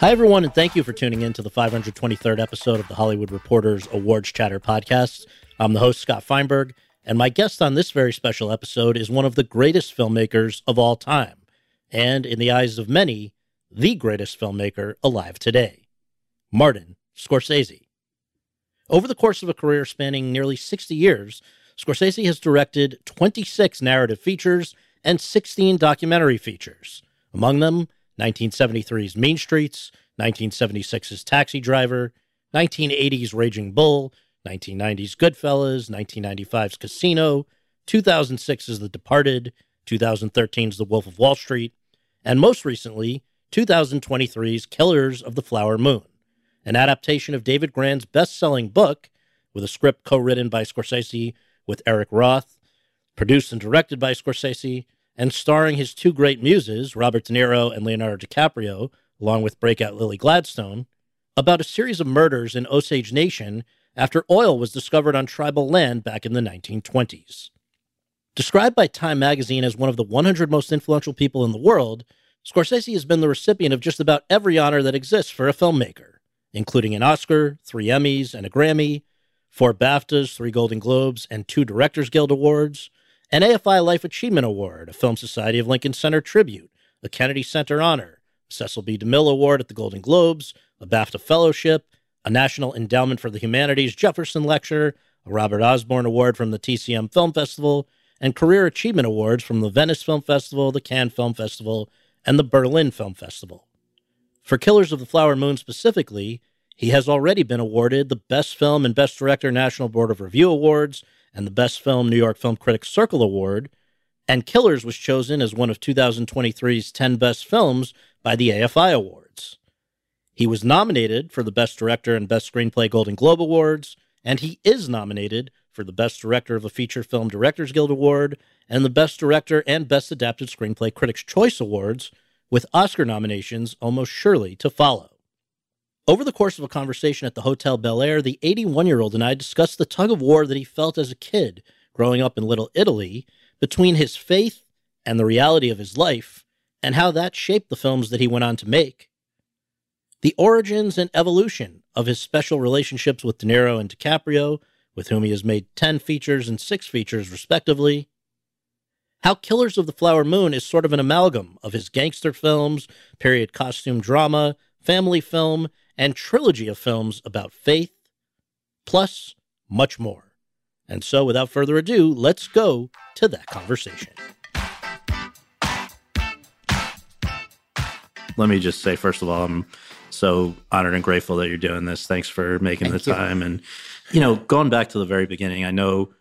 Hi, everyone, and thank you for tuning in to the 523rd episode of the Hollywood Reporters Awards Chatter podcast. I'm the host, Scott Feinberg, and my guest on this very special episode is one of the greatest filmmakers of all time, and in the eyes of many, the greatest filmmaker alive today, Martin Scorsese. Over the course of a career spanning nearly 60 years, Scorsese has directed 26 narrative features and 16 documentary features. Among them, 1973's Mean Streets, 1976's Taxi Driver, 1980's Raging Bull, 1990's Goodfellas, 1995's Casino, 2006's The Departed, 2013's The Wolf of Wall Street, and most recently, 2023's Killers of the Flower Moon, an adaptation of David Grann's best selling book with a script co written by Scorsese with Eric Roth, produced and directed by Scorsese, and starring his two great muses, Robert De Niro and Leonardo DiCaprio, along with breakout Lily Gladstone, about a series of murders in Osage Nation after oil was discovered on tribal land back in the 1920s. Described by Time magazine as one of the 100 most influential people in the world, Scorsese has been the recipient of just about every honor that exists for a filmmaker, including an Oscar, three Emmys, and a Grammy, four BAFTAs, three Golden Globes, and two Directors Guild Awards, an AFI Life Achievement Award, a Film Society of Lincoln Center tribute, a Kennedy Center honor, a Cecil B. DeMille Award at the Golden Globes, a BAFTA Fellowship, a National Endowment for the Humanities Jefferson Lecture, a Robert Osborne Award from the TCM Film Festival, and Career Achievement Awards from the Venice Film Festival, the Cannes Film Festival, and the Berlin Film Festival. For Killers of the Flower Moon specifically, he has already been awarded the Best Film and Best Director National Board of Review Awards and the Best Film New York Film Critics Circle Award, and Killers was chosen as one of 2023's 10 best films by the AFI Awards. He was nominated for the Best Director and Best Screenplay Golden Globe Awards, and he is nominated for the Best Director of a Feature Film Directors Guild Award and the Best Director and Best Adapted Screenplay Critics' Choice Awards, with Oscar nominations almost surely to follow. Over the course of a conversation at the Hotel Bel Air, the 81 year old and I discussed the tug of war that he felt as a kid growing up in Little Italy between his faith and the reality of his life, and how that shaped the films that he went on to make. The origins and evolution of his special relationships with De Niro and DiCaprio, with whom he has made 10 features and 6 features respectively. How Killers of the Flower Moon is sort of an amalgam of his gangster films, period costume drama, family film, and trilogy of films about faith, plus much more. And so, without further ado, let's go to that conversation. Let me just say, first of all, I'm so honored and grateful that you're doing this. Thanks for making Thank the you. time. And, you know, going back to the very beginning, I know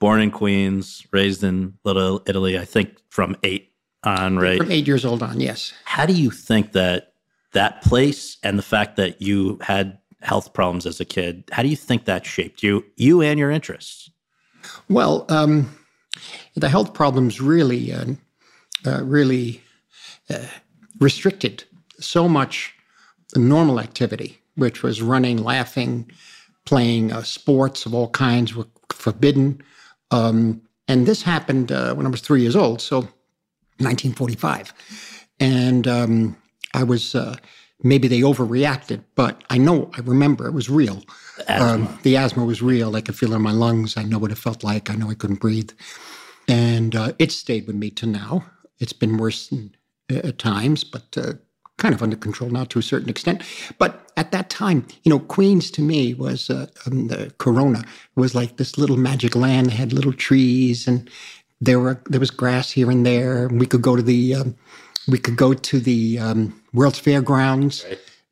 born in Queens, raised in Little Italy, I think from eight on, right? From eight years old on, yes. How do you think that that place and the fact that you had health problems as a kid, how do you think that shaped you, you and your interests? Well, um, the health problems really, uh, uh, really uh, restricted so much normal activity, which was running, laughing, playing uh, sports of all kinds were forbidden. Um, and this happened uh, when I was three years old, so 1945. And um, I was uh, maybe they overreacted, but I know, I remember it was real. Um, the asthma was real. I could feel it in my lungs. I know what it felt like. I know I couldn't breathe. And uh, it stayed with me to now. It's been worse than, uh, at times, but uh, kind of under control now to a certain extent. But at that time, you know, Queens to me was uh, um, the Corona was like this little magic land. They had little trees, and there were there was grass here and there. And we could go to the um, we could go to the um, World's Fairgrounds,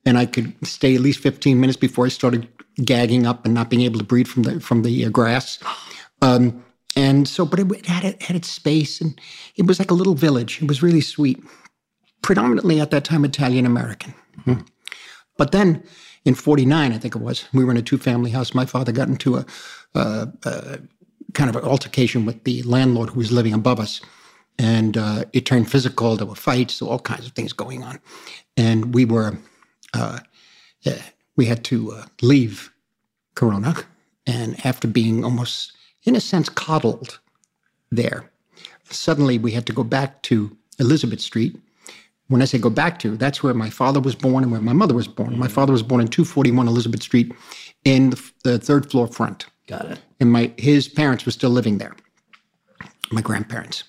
and I could stay at least fifteen minutes before I started gagging up and not being able to breathe from the from the uh, grass. Um, and so, but it, it had it had its space, and it was like a little village. It was really sweet predominantly at that time Italian American. Hmm. But then in 49, I think it was, we were in a two family house. My father got into a, uh, uh, kind of an altercation with the landlord who was living above us. And uh, it turned physical. There were fights, all kinds of things going on. And we were, uh, we had to uh, leave Corona. And after being almost, in a sense, coddled there, suddenly we had to go back to Elizabeth Street when I say go back to, that's where my father was born and where my mother was born. My father was born in 241 Elizabeth Street in the, the third floor front. Got it. And my his parents were still living there, my grandparents,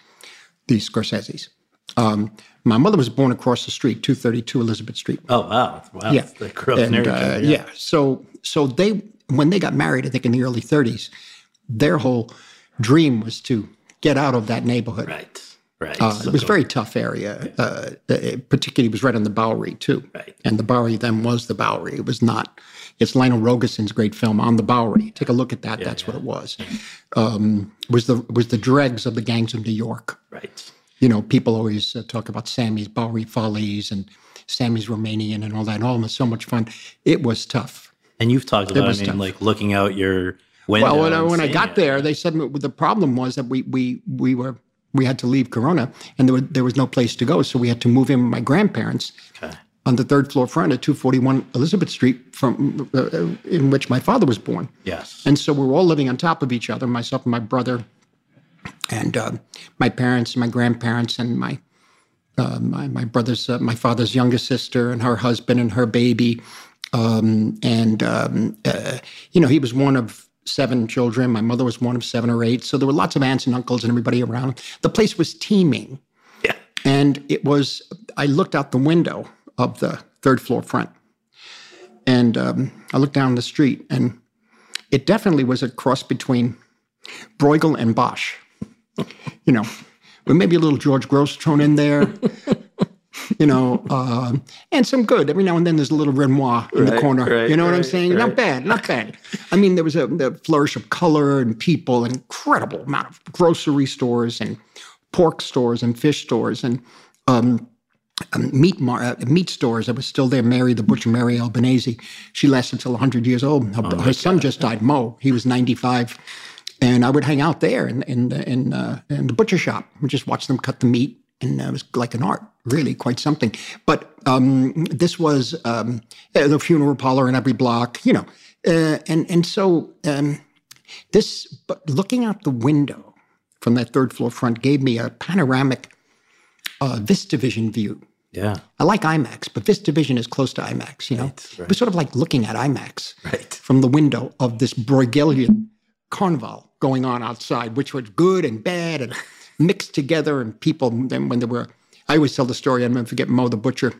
the Scorseses. Um, my mother was born across the street, 232 Elizabeth Street. Oh wow, wow. Yeah. They grew up And, uh, other, yeah. So so they when they got married, I think in the early 30s, their whole dream was to get out of that neighborhood. Right. Right. Uh, So it was a very tough area. Uh, it particularly it was right on the Bowery too. Right. And the Bowery then was the Bowery. It was not. It's Lionel Rogosin's great film on the Bowery. Take a look at that. That's what it was. Um, was the was the dregs of the gangs of New York. Right. You know, people always uh, talk about Sammy's Bowery Follies and Sammy's Romanian and all that. And all of was so much fun. It was tough. And you've talked about, I was mean, like looking out your window. Well, when, I, when I got it. there, they said the problem was that we we we were we had to leave Corona, and there was there was no place to go, so we had to move in with my grandparents Okay. On the third floor front at 241 Elizabeth Street, from uh, in which my father was born. Yes. And so we were all living on top of each other, myself and my brother, and uh, my parents, and my grandparents, and my uh, my my brother's uh, my father's youngest sister and her husband and her baby, um, and um, uh, you know he was one of seven children. My mother was one of seven or eight, so there were lots of aunts and uncles and everybody around. The place was teeming, Yeah. and it was. I looked out the window of the third floor front, and um, I looked down the street, and it definitely was a cross between Bruegel and Bosch. You know, with maybe a little George Grosz thrown in there. You know, uh, and some good. Every now and then there's a little Renoir in the corner. right, you know what I'm right, saying? Not bad, not bad. I mean, there was a, the flourish of color and people, an incredible amount of grocery stores and pork stores and fish stores and um, um, meat mar- uh, meat stores that was still there. Mary, the butcher, Mary Albanese, she lasted till 100 years old. Her, her son just died, Mo. He was 95. And I would hang out there in in in, uh, in the butcher shop and just watch them cut the meat, and uh, it was like an art, really quite something. But um, this was um, the funeral parlor in every block, you know, uh, and and so um, this. But looking out the window from that third floor front gave me a panoramic uh, VistaVision view. Yeah. I like IMAX, but this division is close to IMAX. You know, it was sort of like looking at IMAX Right. from the window of this Bruegelian carnival going on outside, which was good and bad and mixed together. And people, then when there were, I always tell the story. I never forget Mo the butcher,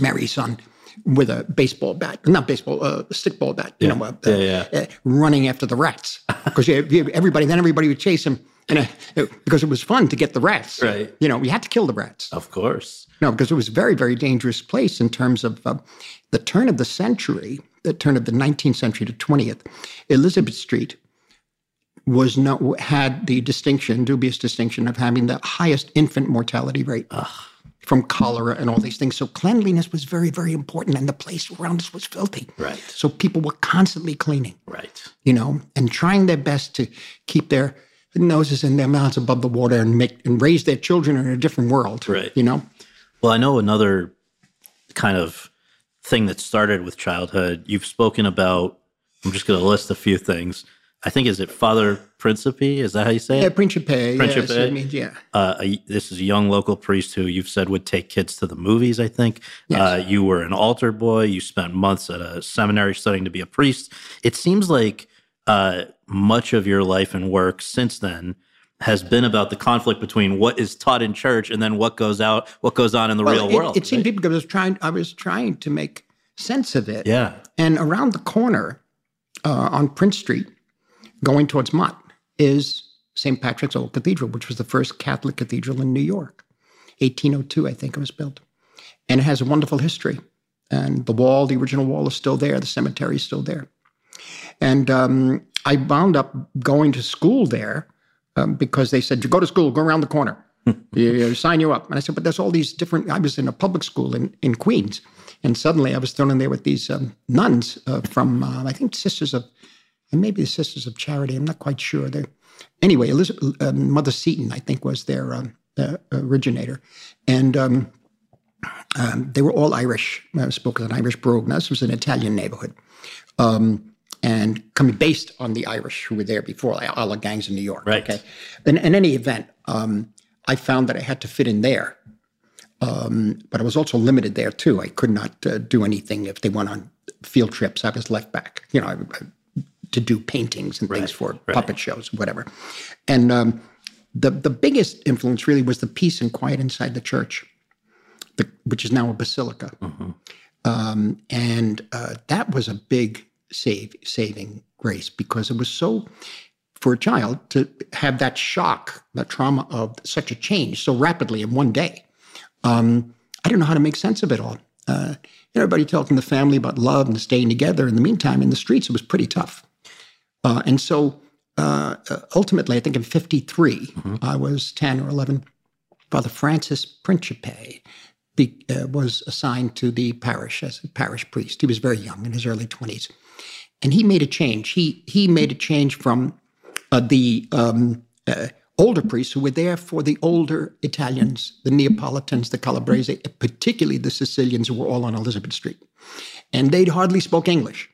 Mary's son, with a baseball bat, not baseball, a uh, stickball bat. You Yeah. know, uh, Yeah, yeah. uh, running after the rats because everybody, then everybody would chase him. And uh, because it was fun to get the rats, Right. You know, we had to kill the rats. Of course. No, because it was a very, very dangerous place in terms of uh, the turn of the century, the turn of the 19th century to 20th. Elizabeth Street was no had the distinction, dubious distinction, of having the highest infant mortality rate from cholera and all these things. So cleanliness was very, very important, and the place around us was filthy. Right. So people were constantly cleaning Right. you know, and trying their best to keep their noses and their mouths above the water and make and raise their children in a different world. Right. You know. Well, I know another kind of thing that started with childhood. You've spoken about. I'm just going to list a few things. I think is it Father Principe? Is that how you say it? Yeah, Principe. Principe. Yes, I mean, yeah. uh, a, this is a young local priest who you've said would take kids to the movies. I think Yes. uh, you were an altar boy. You spent months at a seminary studying to be a priest. It seems like uh, much of your life and work since then has been about the conflict between what is taught in church and then what goes out, what goes on in the real it, world. It seemed right? because I was trying. I was trying to make sense of it. yeah, And around the corner uh, on Prince Street, going towards Mott, is St. Patrick's Old Cathedral, which was the first Catholic cathedral in New York. 1802, I think it was built. And it has a wonderful history. And the wall, the original wall, is still there. The cemetery is still there. And um, I wound up going to school there um, because they said, you go to school, go around the corner. you, you sign you up. And I said, but there's all these different. I was in a public school in, in Queens, and suddenly I was thrown in there with these um, nuns uh, from, uh, I think, Sisters of, and maybe the Sisters of Charity. I'm not quite sure. They, anyway, Elizabeth, uh, Mother Seton, I think, was their um, uh, originator, and um, um, they were all Irish. Uh, spoke with an Irish brogue. Now, this was an Italian neighborhood. Um, and coming based on the Irish who were there before, like all the gangs in New York. Right. Okay. In, in any event, um, I found that I had to fit in there. Um, but I was also limited there too. I could not uh, do anything if they went on field trips. I was left back, you know, I, I- to do paintings and things for puppet shows, whatever. And um, the the biggest influence really was the peace and quiet inside the church, the, which is now a basilica. Um, and uh, that was a big save saving grace because it was so for a child to have that shock, that trauma of such a change so rapidly in one day. Um, I don't know how to make sense of it all. Uh, everybody talking the family about love and staying together. In the meantime, in the streets, it was pretty tough. Uh, and so uh, uh, ultimately, I think in 53, I was 10 or 11. Father Francis Principe be, uh, was assigned to the parish as a parish priest. He was very young, in his early 20s. And he made a change. He, he made a change from uh, the um, uh, older priests who were there for the older Italians, the Neapolitans, the Calabrese, particularly the Sicilians who were all on Elizabeth Street. And they'd hardly spoke English.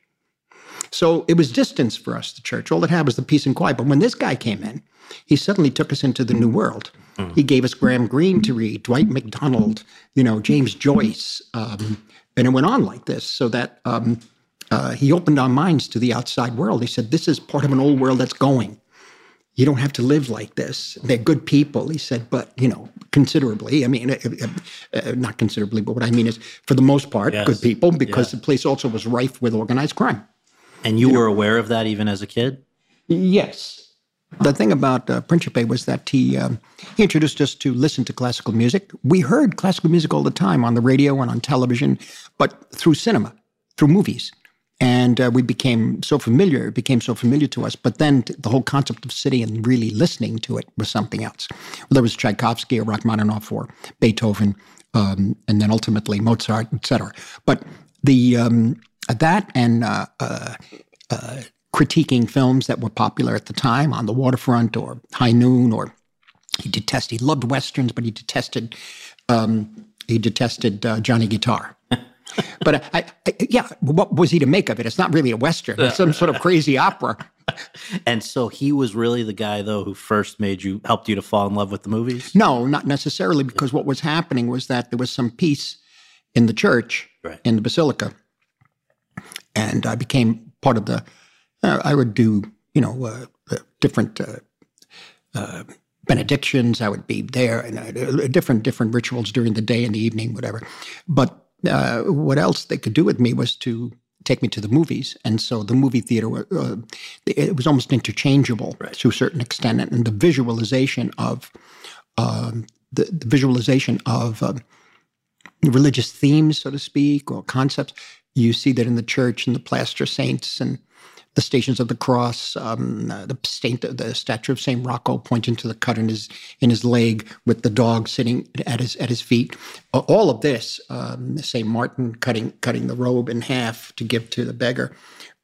So it was distance for us, the church. All it had was the peace and quiet. But when this guy came in, he suddenly took us into the new world. He gave us Graham Greene to read, Dwight MacDonald, you know, James Joyce. Um, and it went on like this so that um, uh, he opened our minds to the outside world. He said, This is part of an old world that's going. You don't have to live like this. They're good people, he said, but, you know, considerably. I mean, uh, uh, uh, not considerably, but what I mean is, for the most part, Yes. good people, because the place also was rife with organized crime. and you were aware of that even as a kid. Yes. The thing about uh, Principe was that he um, he introduced us to listen to classical music. We heard classical music all the time on the radio and on television, but through cinema, through movies. And uh, we became so familiar, it became so familiar to us. But then the whole concept of sitting and really listening to it was something else. There was Tchaikovsky or Rachmaninoff or Beethoven, um, and then ultimately Mozart, etc. But the um, that and uh, uh, uh, critiquing films that were popular at the time on the waterfront or High Noon, or he detested. He loved westerns, but he detested. Um, he detested uh, Johnny Guitar. But I, I, yeah, what was he to make of it? It's not really a western. It's some sort of crazy opera. And so he was really the guy, though, who first made you, helped you to fall in love with the movies. No, not necessarily, because what was happening was that there was some peace in the church, Right. in the basilica, and I became part of the. Uh, I would do, you know, uh, uh, different uh, uh, benedictions. I would be there, and uh, different different rituals during the day and the evening, whatever. But uh, what else they could do with me was to take me to the movies, and so the movie theater uh, it was almost interchangeable to a certain extent, and the visualization of um, the, the visualization of um, religious themes, so to speak, or concepts. You see that in the church and the plaster saints and the Stations of the Cross, um, the, saint, the statue of Saint Rocco pointing to the cut in his in his leg with the dog sitting at his at his feet. All of this, um, Saint Martin cutting cutting the robe in half to give to the beggar.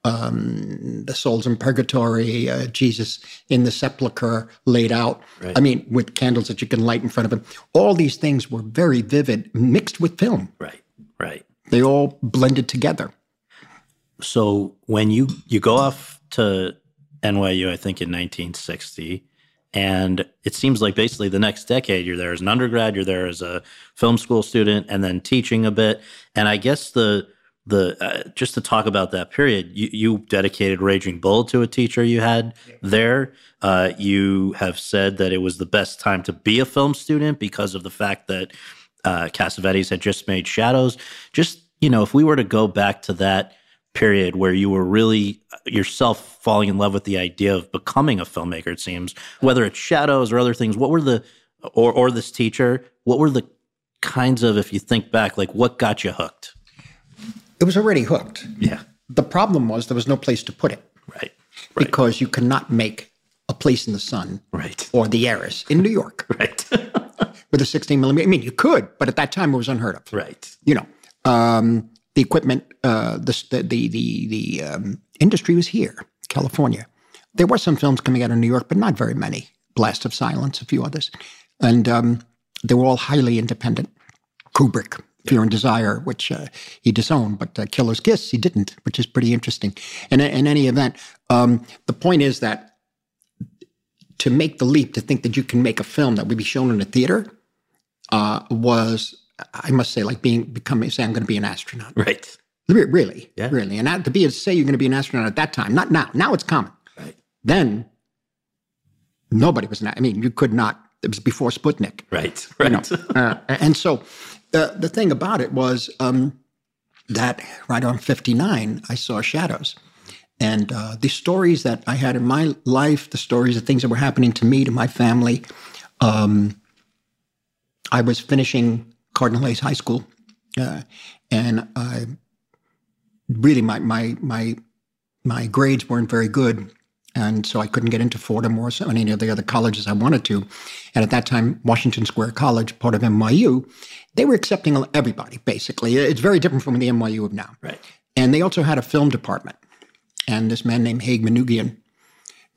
Um, the souls in purgatory, uh, Jesus in the sepulcher laid out. I mean, with candles that you can light in front of him. All these things were very vivid, mixed with film. Right, right. They all blended together. So when you you go off to NYU, I think, in 1960. And it seems like basically the next decade, you're there as an undergrad, you're there as a film school student, and then teaching a bit. And I guess the the uh, just to talk about that period, you, you dedicated Raging Bull to a teacher you had there. Uh, you have said that it was the best time to be a film student because of the fact that uh, Cassavetes had just made Shadows. Just you know, if we were to go back to that period where you were really yourself falling in love with the idea of becoming a filmmaker, it seems, whether it's Shadows or other things, what were the or or this teacher, what were the kinds of, if you think back, like what got you hooked? It was already hooked. Yeah. The problem was there was no place to put it Right. right. because you cannot make a place in the sun Right. or the Heiress in New York Right. with a 16 millimeter. I mean, you could, but at that time it was unheard of. right. You know, um, the equipment, uh, the the the the, um, industry was here, California. There were some films coming out of New York, but not very many. Blast of Silence, a few others, and um, they were all highly independent. Kubrick, Fear and Desire, which uh, he disowned, but uh, Killer's Kiss he didn't, which is pretty interesting. And in any event, um, the point is that to make the leap to think that you can make a film that would be shown in a theater uh, was, I must say, like being becoming say I'm going to be an astronaut. Right. Re- Really, Yeah. really, and to be say you're going to be an astronaut at that time, not now. Now it's common. Right. Then nobody was. An, I mean, you could not. It was before Sputnik. Right. you Right. know. Uh, and so the the thing about it was um, that right on 59, I saw Shadows. And uh, the stories that I had in my life, the stories of things that were happening to me, to my family. Um, I was finishing Cardinal Hayes High School, uh, and I really my my my my grades weren't very good, and so I couldn't get into Fordham or so any of the other colleges I wanted to. And at that time, Washington Square College, part of NYU, they were accepting everybody. Basically, it's very different from the NYU of now. Right. And they also had a film department, and this man named Haig Manoogian.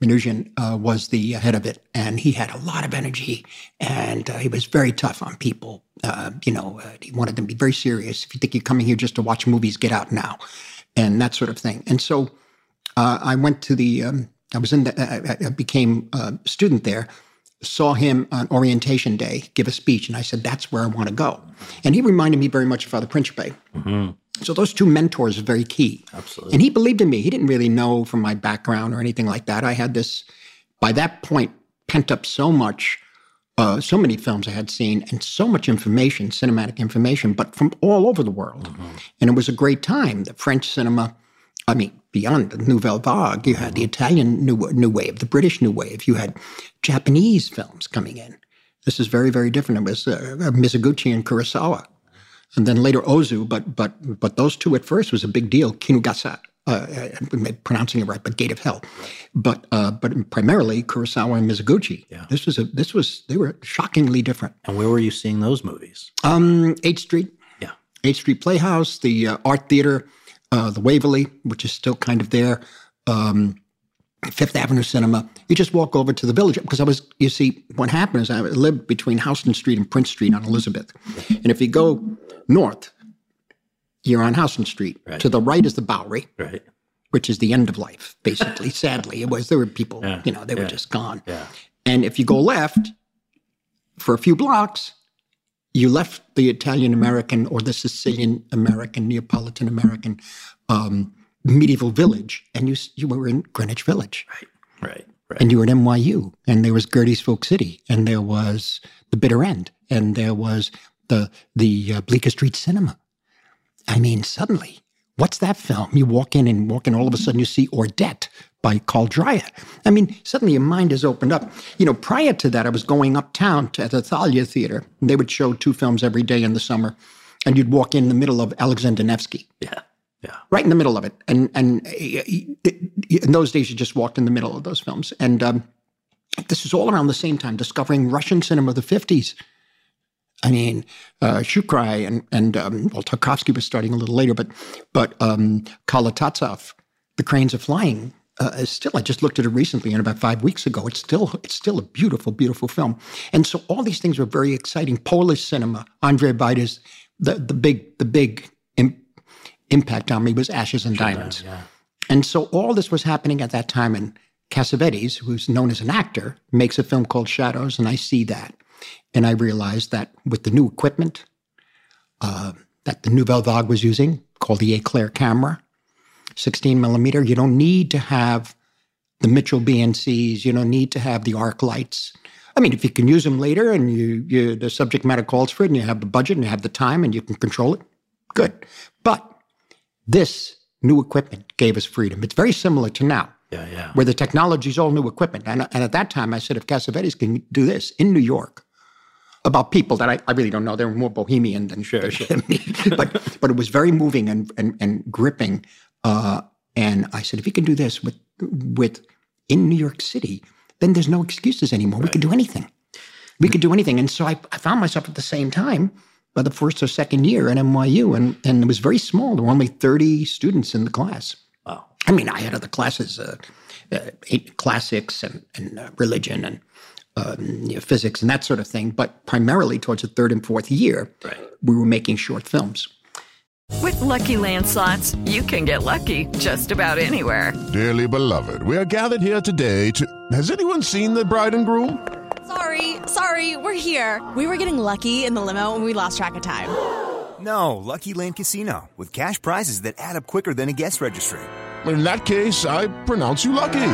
Manoogian uh, was the head of it, and he had a lot of energy, and uh, he was very tough on people. Uh, you know, uh, he wanted them to be very serious. If you think you're coming here just to watch movies, get out now, and that sort of thing. And so uh, I went to the. Um, I was in the. I, I became a student there. Saw him on orientation day give a speech, and I said, "That's where I want to go." And he reminded me very much of Father Principe. So those two mentors are very key. Absolutely. And he believed in me. He didn't really know from my background or anything like that. I had this, by that point, pent up so much, uh, so many films I had seen, and so much information, cinematic information, but from all over the world. And it was a great time. The French cinema, I mean, beyond the Nouvelle Vague, you had the Italian new, new wave, the British new wave, you had Japanese films coming in. This is very, very different. It was uh, Mizoguchi and Kurosawa and then later Ozu. But but but those two at first was a big deal. Kinugasa, uh, I'm pronouncing it right, but Gate of Hell. But uh, but primarily Kurosawa and Mizoguchi. Yeah. This was a this was they were shockingly different. And where were you seeing those movies? Um, Eighth Street, Yeah. Eighth Street Playhouse, the uh, Art Theater, uh, the Waverly, which is still kind of there. Um, Fifth Avenue Cinema. You just walk over to the village because I was. You see, what happened is I lived between Houston Street and Prince Street on Elizabeth, and if you go north, you're on Houston Street. Right. To the right is the Bowery, Right. which is the end of life, basically. Sadly, it was. There were people, Yeah. you know, they were just gone. Yeah. And if you go left for a few blocks, you left the Italian American or the Sicilian American, Neapolitan American um, medieval village, and you you were in Greenwich Village, Right. Right. Right. and you were at NYU, and there was Gerde's Folk City, and there was the Bitter End, and there was the the uh, Bleecker Street Cinema. I mean, suddenly, what's that film? You walk in and walk in, all of a sudden you see Ordet by Carl Dreyer. I mean, suddenly your mind is opened up. You know, prior to that, I was going uptown to the Thalia Theater. And they would show two films every day in the summer, and you'd walk in the middle of Alexander Nevsky, yeah. Yeah. right in the middle of it. And and in those days, you just walked in the middle of those films. And um, this is all around the same time, discovering Russian cinema of the 50s. I mean, uh, Chukhrai and and um, well, Tarkovsky was starting a little later, but but um, Kalatozov, The Cranes Are Flying, uh, is still. I just looked at it recently, and about five weeks ago, it's still it's still a beautiful, beautiful film. And so all these things were very exciting. Polish cinema, Andrzej Wajda's the the big the big im- impact on me was Ashes and Diamonds. And so all this was happening at that time, and Cassavetes, who's known as an actor, makes a film called Shadows, and I see that. And I realized that with the new equipment uh, that the Nouvelle Vague was using, called the Eclair camera, 16 millimeter, you don't need to have the Mitchell BNCs, you don't need to have the arc lights. I mean, if you can use them later and you, you the subject matter calls for it and you have the budget and you have the time and you can control it, good. But this new equipment gave us freedom. It's very similar to now. Yeah, yeah. Where the technology is all new equipment. And, and at that time, I said, if Cassavetes can do this in New York about people that I, I really don't know, they're more bohemian than, Sure, than sure. me. but, but it was very moving and, and, and gripping. Uh, and I said, if he can do this with, with in New York City, then there's no excuses anymore. We can do anything. We could do anything. And so I, I found myself at the same time by the first or second year at NYU, and, and it was very small. There were only 30 students in the class. Wow. I mean, I had other classes, uh, uh, classics and, and uh, religion and um, you know, physics and that sort of thing. But primarily towards the third and fourth year, we were making short films. With Lucky Land slots, you can get lucky just about anywhere. Dearly beloved, we are gathered here today to. Has anyone seen the bride and groom? Sorry, sorry, we're here. We were getting lucky in the limo and we lost track of time. No, Lucky Land Casino, with cash prizes that add up quicker than a guest registry. In that case, I pronounce you lucky.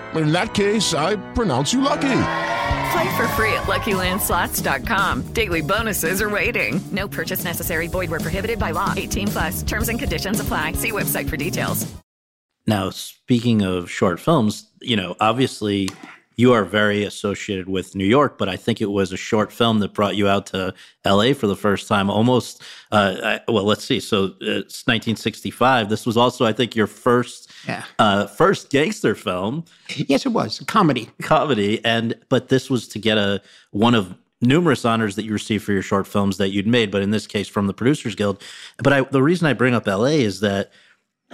In that case, I pronounce you lucky. Play for free at LuckyLandSlots.com. Daily bonuses are waiting. No purchase necessary. Void where prohibited by law. 18 plus. Terms and conditions apply. See website for details. Now, speaking of short films, you know, obviously you are very associated with New York, but I think it was a short film that brought you out to LA for the first time. Almost, uh, I, well, let's see. So uh, it's 1965. This was also, I think, your first, Yeah. uh, first gangster film, Yes, it was a comedy. comedy, and but this was to get a one of numerous honors that you received for your short films that you'd made, but in this case from the Producers Guild. But I, the reason I bring up LA is that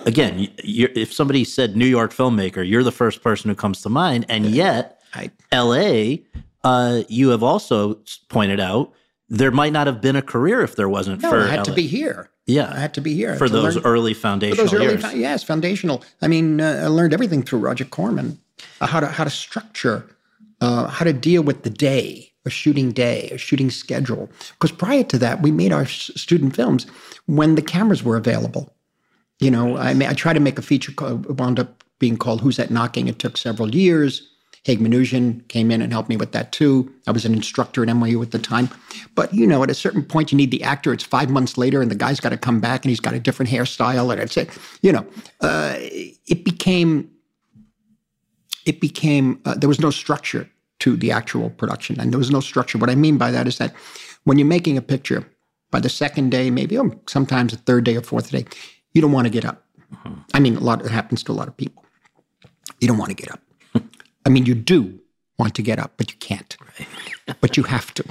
again, you're, if somebody said New York filmmaker, you're the first person who comes to mind, and yet I, L.A. Uh, you have also pointed out there might not have been a career if there wasn't no, for I had to be here. Yeah. I had to be here for those learn- early foundational those early, years. fo- yes, foundational. I mean, uh, I learned everything through Roger Corman, uh, how to how to structure, uh, how to deal with the day, a shooting day, a shooting schedule. Because prior to that, we made our s- student films when the cameras were available. You know, I, ma- I tried to make a feature called, wound up being called "Who's That Knocking." It took several years. Haig Manoogian came in and helped me with that too. I was an instructor at NYU at the time. But you know, at a certain point, you need the actor. It's five months later, and the guy's got to come back, and he's got a different hairstyle, and it's it. You know, uh, it became it became uh, there was no structure to the actual production, and there was no structure. What I mean by that is that when you're making a picture, by the second day, maybe or sometimes the third day or fourth day, you don't want to get up. I mean, a lot. It happens to a lot of people. You don't want to get up. I mean, you do want to get up, but you can't. but you have to.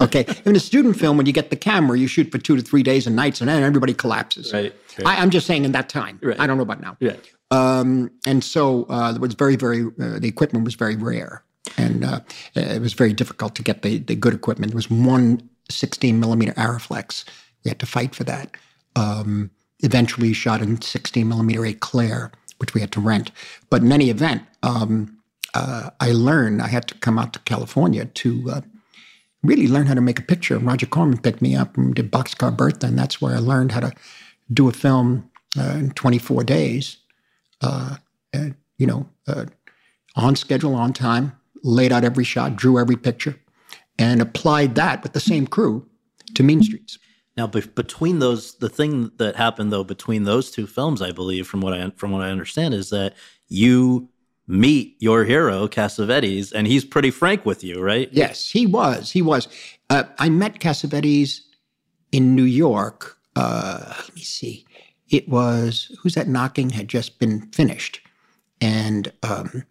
Okay. In a student film, when you get the camera, you shoot for two to three days and nights, and then everybody collapses. Right, right. I, I'm just saying, in that time, Right. I don't know about now. Yeah. Um, and so uh, it was very, very. Uh, the equipment was very rare, and uh, it was very difficult to get the the good equipment. There was one 16 millimeter Arriflex. We had to fight for that. Um, eventually, shot in 16 millimeter Eclair, which we had to rent. But in any event, um, uh, I learned I had to come out to California to uh, really learn how to make a picture. Roger Corman picked me up and did Boxcar Bertha, and that's where I learned how to do a film uh, in 24 days. Uh, and, you know, uh, on schedule, on time, laid out every shot, drew every picture, and applied that with the same crew to Mean Streets. Now, be- between those, the thing that happened though between those two films, I believe, from what I from what I understand, is that you meet your hero Cassavetes, and he's pretty frank with you, right? Yes, he was. He was. Uh, I met Cassavetes in New York. Uh, let me see. It was Who's That Knocking had just been finished, and um,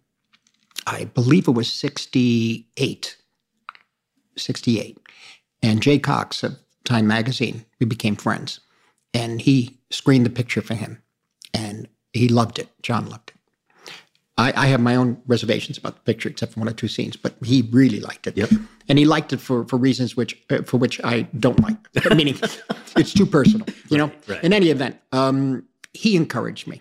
I believe it was 68. 68. And Jay Cocks of Time Magazine, we became friends. And he screened the picture for him. And he loved it. John loved it. I, I have my own reservations about the picture, except for one or two scenes, but he really liked it. Yep. And he liked it for, for reasons which uh, for which I don't like, meaning it's too personal. You know. right. In any event, um, he encouraged me,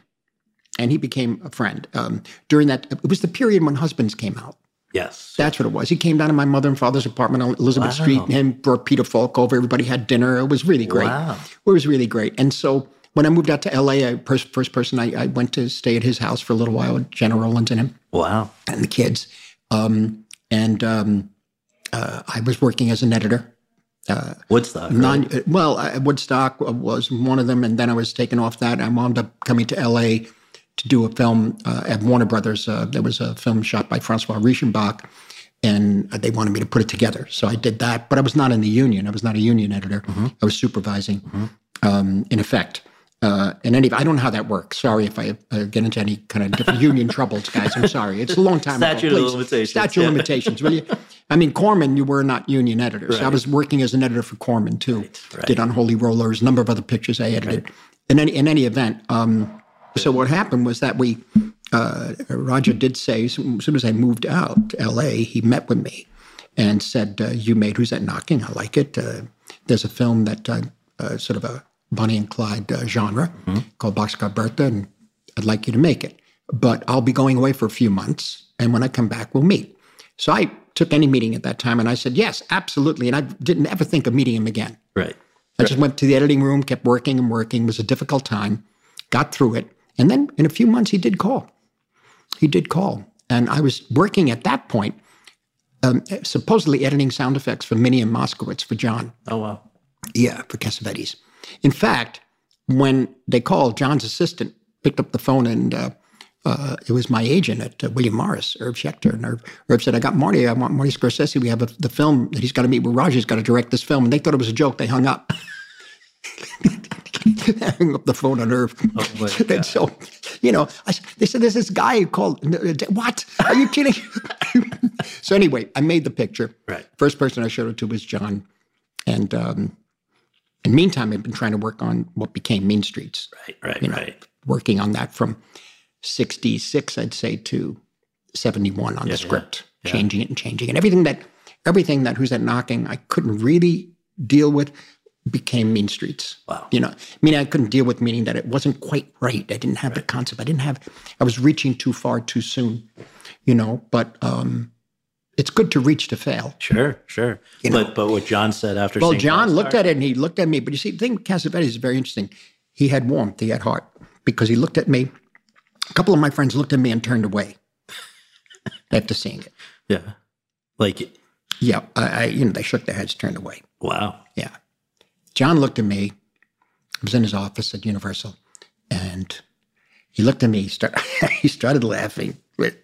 and he became a friend. Um, during that, it was the period when Husbands came out. Yes. That's what it was. He came down to my mother and father's apartment on Elizabeth Wow. Street and brought Peter Falk over. Everybody had dinner. It was really great. Wow. It was really great. And so when I moved out to LA, I, pers- first person I, I went to stay at his house for a little while with Gena Rowlands and him Wow. and the kids. Um, and um, uh, I was working as an editor. Uh, Woodstock. non, right? uh, well, uh, Woodstock was one of them, and then I was taken off that. I wound up coming to LA to do a film uh, at Warner Brothers. Uh, there was a film shot by Francois Reichenbach, and they wanted me to put it together. So I did that, but I was not in the union. I was not a union editor. I was supervising, um, in effect. Uh, in any, I don't know how that works. Sorry if I uh, get into any kind of different union troubles, guys. I'm sorry. It's a long time Statute ago. of limitations, Statute of yeah. limitations. Will you? I mean, Corman, you were not union editors. I was working as an editor for Corman too. right. Did Unholy Rollers, a number of other pictures I edited. In any in any event, um, so what happened was that we, uh, Roger did say as soon as I moved out to L.A., he met with me and said, uh, "You made Who's That Knocking? I like it. Uh, there's a film that uh, uh, sort of a Bonnie and Clyde uh, genre called Boxcar Bertha, and I'd like you to make it. But I'll be going away for a few months, and when I come back, we'll meet." So I took any meeting at that time, and I said, "Yes, absolutely." And I didn't ever think of meeting him again. Right. I just went to the editing room, kept working and working. It was a difficult time, got through it. And then in a few months, he did call. He did call. And I was working at that point, um, supposedly editing sound effects for Minnie and Moskowitz for John. Oh wow. Yeah, for Cassavetes. In fact, when they called, John's assistant picked up the phone and uh, uh, it was my agent at uh, William Morris, Herb Schechter. And Herb, Herb said, I got Marty. I want Marty Scorsese. We have a, the film that he's got to meet with Roger. He's got to direct this film. And they thought it was a joke. They hung up. Hung up the phone on Herb. Oh, and so, you know, I, they said, there's this guy who called. What? Are you kidding? so anyway, I made the picture. Right. First person I showed it to was John. And um, in the meantime, I've been trying to work on what became Mean Streets. Right. Right. You know, right. working on that from 66, I'd say, to 71 on Yeah, the script, yeah. changing it and changing it. Everything that, everything that Who's That Knocking I couldn't really deal with became Mean Streets. Wow. You know, I mean, I couldn't deal with meaning that it wasn't quite right. I didn't have the concept. I didn't have, I was reaching too far too soon, you know, but um, it's good to reach to fail. Sure. Sure. You know. but but what John said after. Well, John looked at it and he looked at me. But you see, the thing with Cassavetes is very interesting. He had warmth, he had heart, because he looked at me. A couple of my friends looked at me and turned away after seeing it. Yeah. Like Yeah, I, I you know, they shook their heads, turned away. wow. Yeah. John looked at me. I was in his office at Universal, and he looked at me. He, start, he started laughing with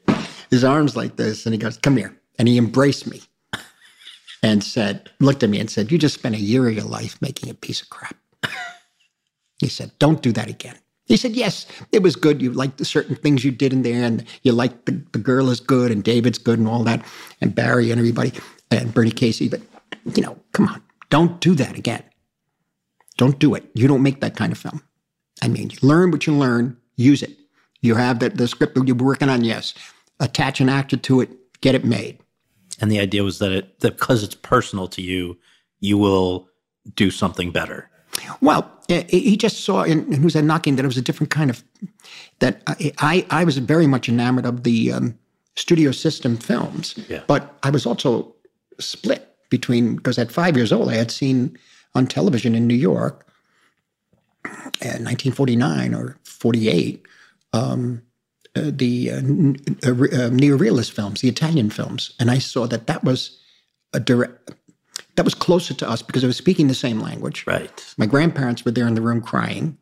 his arms like this, and he goes, "Come here," and he embraced me and said, looked at me and said, "You just spent a year of your life making a piece of crap." He said, "Don't do that again." He said, "Yes, it was good. You liked the certain things you did in there, and you liked the, the girl is good, and David's good, and all that, and Barry and everybody, and Bernie Casey. But you know, come on, don't do that again. Don't do it. You don't make that kind of film. I mean, you learn what you learn, use it. You have that the script that you're working on. Yes, attach an actor to it, get it made. And the idea was that it that because it's personal to you, you will do something better. Well, eh, he just saw in, in Who's That Knocking that it was a different kind of that I I, I was very much enamored of the um, studio system films, Yeah. but I was also split between because at five years old I had seen on television in New York in 1949 or 48 um, uh, the uh, uh, uh, neorealist films, the Italian films, and I saw that that was a direct that was closer to us because I was speaking the same language. Right. My grandparents were there in the room crying,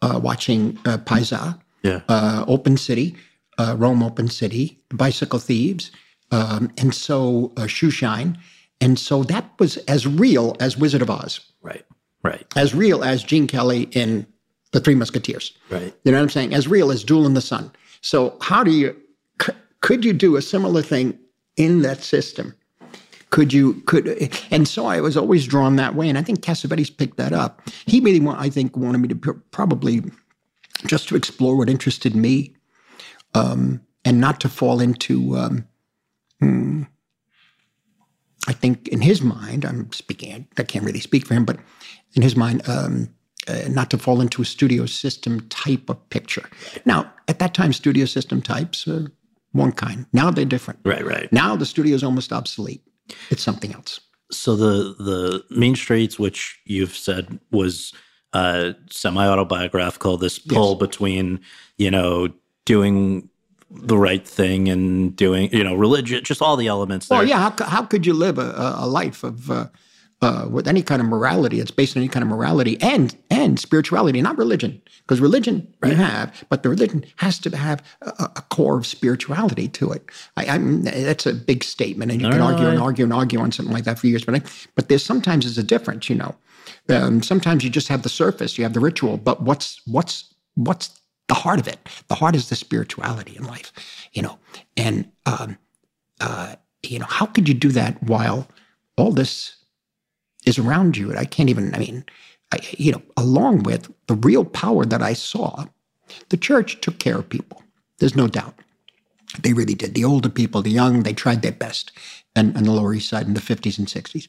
uh, watching uh, Paisa, Yeah. uh, Open City, uh, Rome Open City, Bicycle Thieves, um, and so uh, Shoe Shine. And so that was as real as Wizard of Oz, Right. Right. as real as Gene Kelly in The Three Musketeers. Right. You know what I'm saying? As real as Duel in the Sun. So how do you could you do a similar thing in that system? Could you could and so I was always drawn that way, and I think Cassavetes picked that up. He really, want, I think, wanted me to probably just to explore what interested me, um, and not to fall into. Um, hmm, I think in his mind, I'm speaking. I can't really speak for him, but in his mind, um, uh, not to fall into a studio system type of picture. Now, at that time, studio system types were one kind. Now they're different. Right, right. Now the studio is almost obsolete. It's something else. So the the Mean Streets, which you've said was uh, semi autobiographical, this pull Yes. between you know doing the right thing and doing you know religion, just all the elements. There. Well, yeah. How, how could you live a, a- a life of uh, uh, with any kind of morality? It's based on any kind of morality and and spirituality, not religion. Because religion you have, but the religion has to have a, a core of spirituality to it. I, that's a big statement, and you No, can no, argue and argue and argue on something like that for years. But I, but there's sometimes there's a difference, you know. Um, sometimes you just have the surface, you have the ritual, but what's what's what's the heart of it? The heart is the spirituality in life, you know. And um, uh, you know, how could you do that while all this is around you? And I can't even. I mean, I, you know, along with the real power that I saw, the church took care of people. There's no doubt. They really did. The older people, the young, they tried their best, and on the Lower East Side in the 50s and 60s.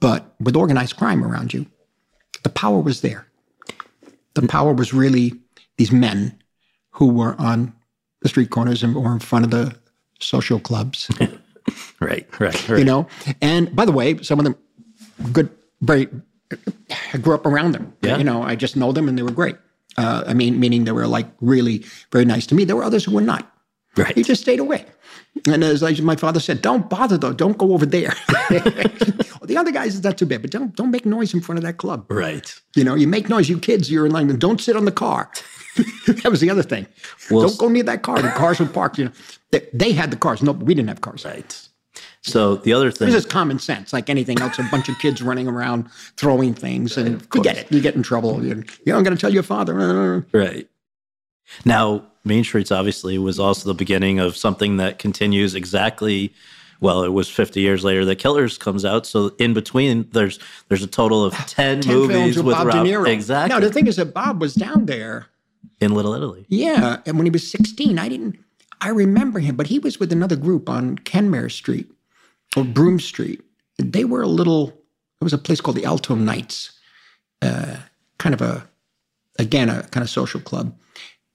But with organized crime around you, the power was there. The power was really these men who were on the street corners and or in front of the social clubs. right, right, right. You know, and by the way, some of them good, very. I grew up around them. Yeah. You know, I just know them, and they were great. Uh, I mean, meaning they were like really very nice to me. There were others who were not. Right. He just stayed away. And as like my father said, don't bother though. Don't go over there. the other guys is not too bad, but don't don't make noise in front of that club. Right. You know, you make noise. You kids, you're in line. Don't sit on the car. that was the other thing. Well, don't go near that car. The cars were parked. You know, they, they had the cars. No, we didn't have cars. Right. So the other thing, This is common sense, like anything else. A bunch of kids running around throwing things, and forget it. You get in trouble. You, you I'm going to tell your father. Right. Now, Mean Streets obviously was also the beginning of something that continues exactly. Well, it was 50 years later that Killers comes out. So in between, there's there's a total of 10, 10 movies films with, with Bob Rob De Niro. exactly Now the thing is that Bob was down there. in Little Italy. Yeah, and when he was 16, I didn't. I remember him, but he was with another group on Kenmare Street or Broome Street. They were a little. There was a place called the Alto Knights, uh, kind of a, again, a kind of social club.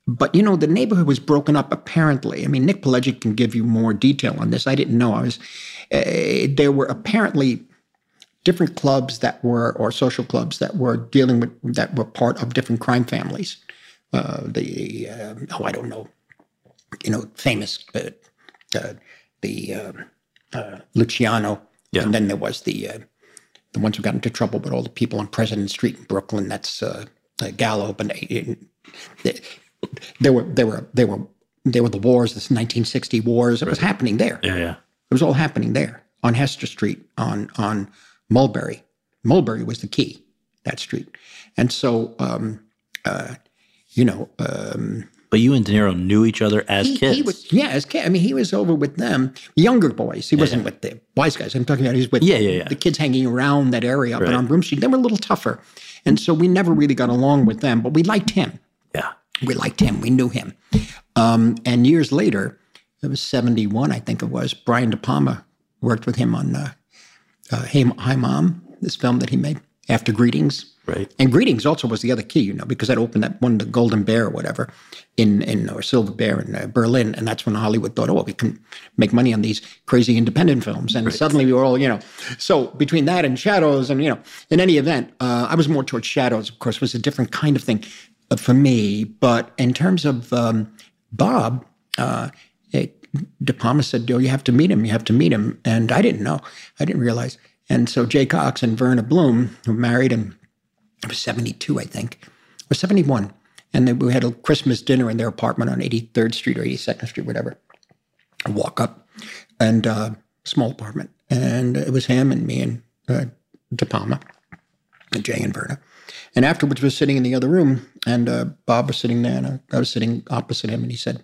But you know, the neighborhood was broken up. Apparently, I mean, Nick Pileggi can give you more detail on this. I didn't know. I was. Uh, there were apparently different clubs that were, or social clubs that were dealing with that were part of different crime families. Uh, the uh, oh, I don't know, you know, famous uh, uh, the um, uh, Luciano, and then there was the uh, the ones who got into trouble with all the people on President Street in Brooklyn. That's uh, uh, Gallo, but they, they, there were there were there were there were the wars, this 1960 wars. It was happening there. Yeah, yeah. It was all happening there on Hester Street, on on Mulberry. Mulberry was the key, that street. And so, um, uh, you know, um, But you and De Niro knew each other as he, kids. he was, yeah, as kids. I mean, he was over with them, younger boys. He wasn't with the wise guys. I'm talking about he was with Yeah, yeah, yeah. the kids hanging around that area up Right. and on Broome Street. They were a little tougher. And so we never really got along with them, but we liked him. Yeah. We liked him. We knew him. Um, and years later, it was 71, I think it was, Brian De Palma worked with him on uh, uh, hey, Hi Mom, this film that he made after Greetings. Right. And Greetings also was the other key, you know, because that opened that one, the Golden Bear or whatever, in, in or Silver Bear in uh, Berlin. And that's when Hollywood thought, oh, we can make money on these crazy independent films. And suddenly we were all, you know, so between that and Shadows, and, you know, in any event, uh, I was more towards Shadows, of course, was a different kind of thing uh, for me. But in terms of um, Bob, uh, it, De Palma said, "Oh, you have to meet him. You have to meet him." And I didn't know. I didn't realize. And so Jay Cocks and Verna Bloom, who married in it was seventy two, I think, or seventy one, and then we had a Christmas dinner in their apartment on eighty third Street or eighty second Street, whatever. I walk up, and uh, small apartment, and it was him and me and uh, De Palma, and Jay and Verna. And afterwards, we were sitting in the other room, and uh, Bob was sitting there, and I was sitting opposite him, and he said,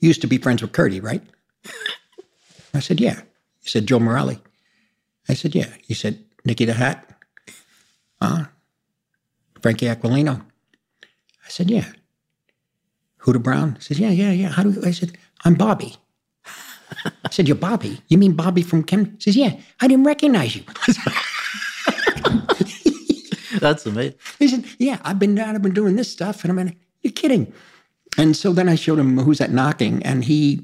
You used to be friends with Curdy, right? I said, Yeah. He said, Joe Morelli. I said, Yeah. He said, Nicky the Hat? Huh? Frankie Aquilino? I said, Yeah. Huda Brown? I said, Yeah, yeah, yeah. How do you? I said, I'm Bobby. I said, You're Bobby? You mean Bobby from Ken? He says, Yeah, I didn't recognize you. That's amazing. He said, Yeah, I've been down, I've been doing this stuff. And I'm like, You're kidding. And so then I showed him who's that knocking, and he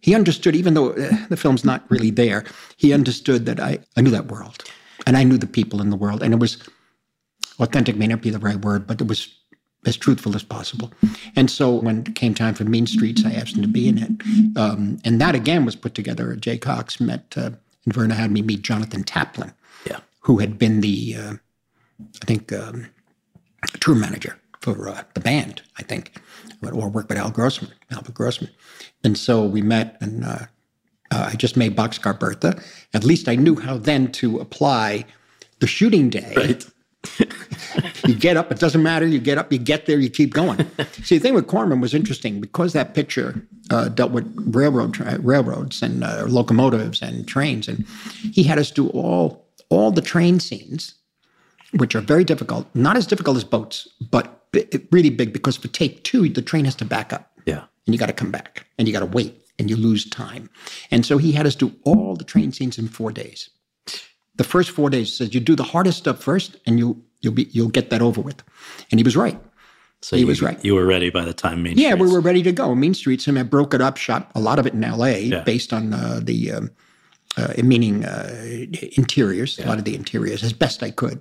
he understood, even though uh, the film's not really there, he understood that I, I knew that world. And I knew the people in the world. And it was authentic may not be the right word, but it was as truthful as possible. And so when it came time for Mean Streets, I asked him to be in it. Um, and that again was put together. Jay Cocks met, uh, and Verna had me meet Jonathan Taplin, Yeah. who had been the, uh, I think, um, tour manager for uh, the band, I think, or worked with Al Grossman, Albert Grossman. And so we met, and uh, uh, I just made Boxcar Bertha. At least I knew how then to apply the shooting day. Right. You get up, it doesn't matter. You get up, you get there, you keep going. See, the thing with Corman was interesting because that picture uh, dealt with railroad tra- railroads and uh, locomotives and trains, and he had us do all all the train scenes, which are very difficult. Not as difficult as boats, but bi- really big because for take two, the train has to back up Yeah. and you got to come back and you got to wait and you lose time. And so he had us do all the train scenes in four days. The first four days says you do the hardest stuff first, and you you'll be you'll get that over with. And he was right. So he you, was right. You were ready by the time Mean Street. yeah, we were ready to go. Mean Streets, I broke it up, shot a lot of it in L.A. Yeah. based on uh, the um, uh, meaning uh, interiors, a lot of the interiors as best I could,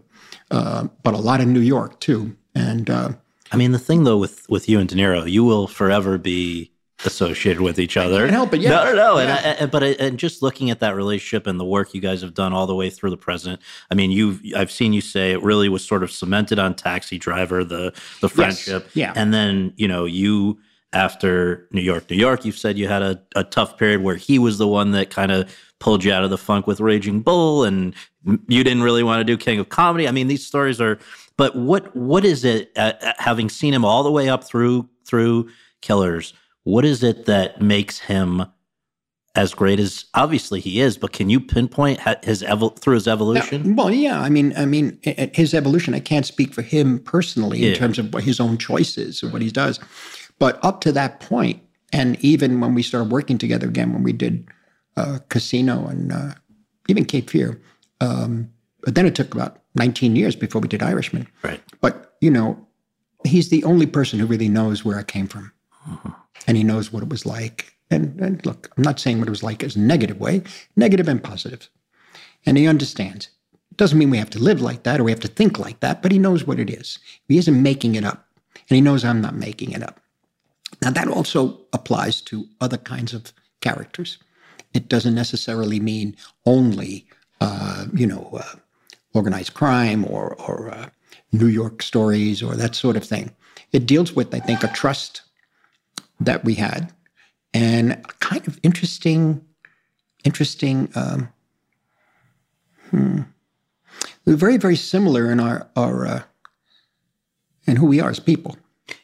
uh, but a lot in New York too. And uh, I mean, the thing though with with you and De Niro, you will forever be associated with each other. can't help it, yeah. No, no, no. Yeah. And, I, and but I, and just looking at that relationship and the work you guys have done all the way through the present. I mean, you I've seen you say it really was sort of cemented on Taxi Driver, the the friendship. yeah. And then you know you after New York, New York, you've said you had a, a tough period where he was the one that kind of pulled you out of the funk with Raging Bull, and you didn't really want to do King of Comedy. I mean, these stories are. But what what is it? Uh, uh, having seen him all the way up through through Killers, what is it that makes him as great as obviously he is? But can you pinpoint his evol- through his evolution? Well, yeah. I mean, I mean, his evolution. I can't speak for him personally in Yeah. terms of what his own choices or what he does, but up to that point, and even when we started working together again, when we did uh, Casino and uh, even Cape Fear, um, but then it took about 19 years before we did Irishman. Right. But you know, he's the only person who really knows where I came from, and he knows what it was like. And, and look, I'm not saying what it was like as a negative way, negative and positive. and he understands. Doesn't mean we have to live like that or we have to think like that, but he knows what it is. He isn't making it up, and he knows I'm not making it up. Now, that also applies to other kinds of characters. It doesn't necessarily mean only, uh, you know, uh, organized crime or, or uh, New York stories or that sort of thing. It deals with, I think, a trust that we had and a kind of interesting, interesting. Um, hmm, we're very, very similar in our our uh, in who we are as people.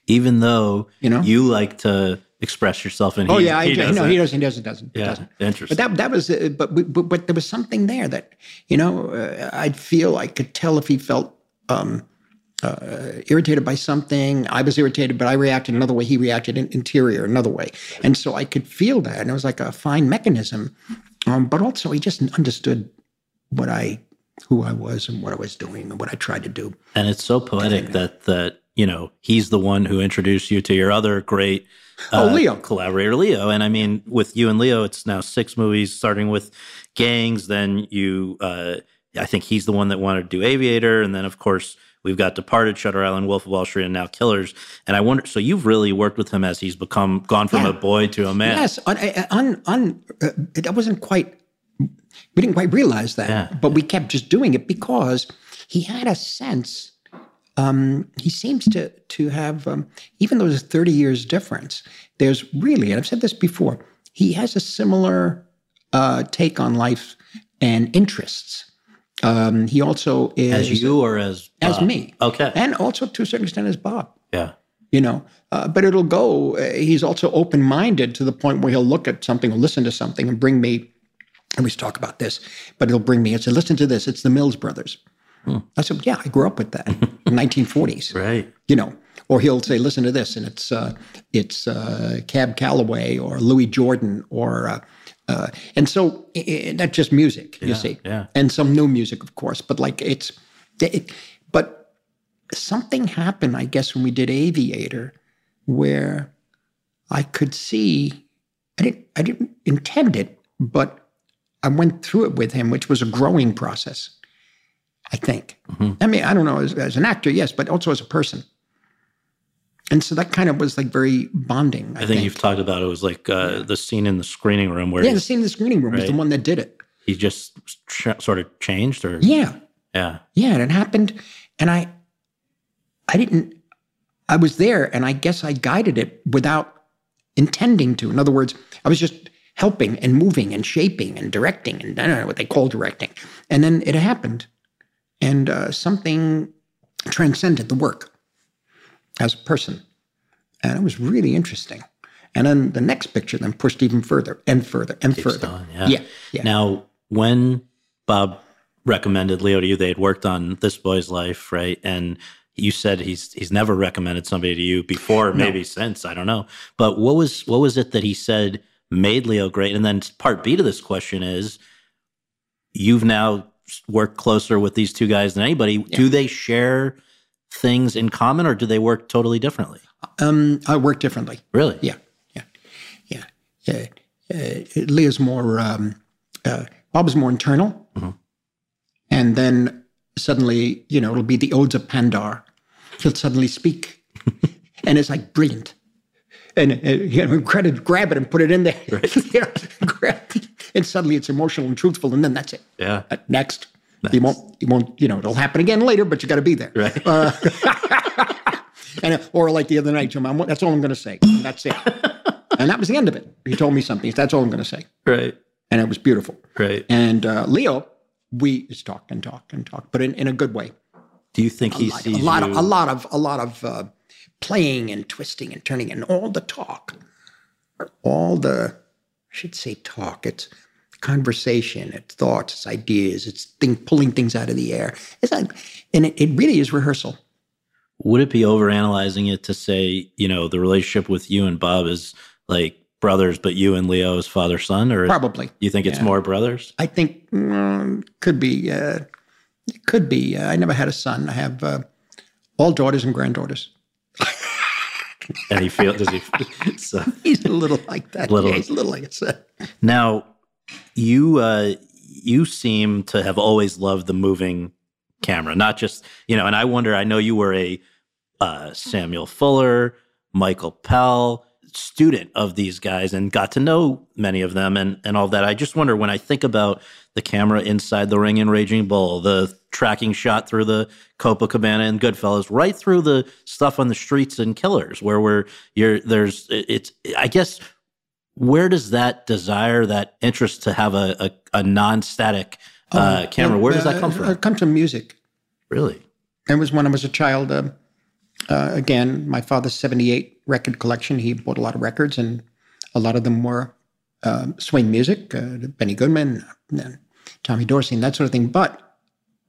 Even though You know? you like to express yourself, and oh he, yeah, I, he no, doesn't. he doesn't, he doesn't, doesn't, Yeah, doesn't. interesting. But that that was, uh, but, but but there was something there that you know uh, I'd feel I could tell if he felt um, uh, irritated by something. I was irritated, but I reacted another way. He reacted in interior another way, and so I could feel that, and it was like a fine mechanism. Um, but also, he just understood what I, who I was, and what I was doing, and what I tried to do. And it's so poetic that that you know he's the one who introduced you to your other great uh, Oh, Leo. collaborator, Leo. And I mean, with you and Leo, it's now six movies, starting with Gangs. Then you, uh, I think he's the one that wanted to do Aviator, and then of course we've got Departed, Shutter Island, Wolf of Wall Street, and now Killers. And I wonder, so you've really worked with him as he's become gone from Yeah. a boy to a man. Yes, on, on, on uh, that wasn't quite. We didn't quite realize that, Yeah. but we kept just doing it because he had a sense. Um, he seems to to have, um, even though there's 30 years difference, there's really, and I've said this before, he has a similar uh, take on life and interests. Um, he also is As you or as as me, Okay. and also to a certain extent as Bob. Yeah. you know. Uh, but it'll go. Uh, he's also open minded to the point where he'll look at something or listen to something and bring me. I always talk about this, but he'll bring me and say, "Listen to this. It's the Mills Brothers." I said, "Yeah, I grew up with that, 1940s." Right. You know, or he'll say, "Listen to this," and it's uh, it's uh, Cab Calloway or Louis Jordan or. Uh, and so i i that's just music, you see, yeah. and some new music, of course. But like it's, it, but something happened, I guess, when we did Aviator, where I could see, I didn't, I didn't intend it, but I went through it with him, which was a growing process. I think. I mean, I don't know as, as an actor, yes, but also as a person. And so that kind of was like very bonding. I, think, you've talked about it was like uh, the scene in the screening room where yeah, the scene in the screening room was the one that did it. he just ch- sort of changed, or Yeah. yeah, Yeah, and it happened, and I, I didn't. I was there, and I guess I guided it without intending to. In other words, I was just helping and moving and shaping and directing, and I don't know what they call directing. And then it happened, and uh, something transcended the work as a person, and it was really interesting. And then the next picture then pushed even further and further and keeps further. going, yeah. yeah, yeah. Now, when Bob recommended Leo to you, they had worked on This Boy's Life, right? And you said he's he's never recommended somebody to you before, or No. maybe since. I don't know. But what was what was it that he said made Leo great? And then part B to this question is, you've now worked closer with these two guys than anybody. Do they share things in common, or do they work totally differently? Um, I work differently. Really? Yeah, yeah, yeah. yeah. Uh, Leo's more, um, uh, Bob is more internal. And then suddenly, you know, it'll be the Odes of Pindar. He'll suddenly speak. and it's like brilliant. And, uh, you know, grab it, grab it and put it in there. You know, grab it. And suddenly it's emotional and truthful. And then that's it. Yeah. Uh, next. You won't, you won't, you know, it'll happen again later, but you got to be there. Right. Uh, and, or like the other night, Jim, I'm, that's all I'm going to say. And that's it. and that was the end of it. He told me something. That's all I'm going to say. Right. And it was beautiful. Right. And uh, Leo, we just talk and talk and talk, but in, in a good way. Do you think he a lot, sees a lot you? of a lot of a lot of uh, playing and twisting and turning and all the talk, all the I should say talk. It's conversation, it's thoughts, it's ideas, it's thing, pulling things out of the air. It's like, and it, it really is rehearsal. Would it be overanalyzing it to say, you know, the relationship with you and Bob is like brothers, but you and Leo is father son, or Probably. You think it's Yeah. more brothers? I think mm, could be. Uh, it could be. Uh, I never had a son. I have uh, all daughters and granddaughters. And he feel does he? So He's a little like that. Little- Yeah, he's a little like that. now, you uh, you seem to have always loved the moving camera, not just you know. And I wonder. I know you were a uh, Samuel Fuller, Michael Powell student of these guys and got to know many of them and, and all that. I just wonder when I think about the camera inside the ring in Raging Bull, the tracking shot through the Copacabana and Goodfellas, right through the stuff on the streets and Killers, where we're you're there's it's I guess where does that desire, that interest to have a a, a non-static uh, Oh, camera, where does that come uh, from? It comes from music. Really? It was when I was a child. Uh, uh, again, my father's 78 record collection. He bought a lot of records, and a lot of them were uh, swing music, uh, Benny Goodman, and Tommy Dorsey, and that sort of thing. But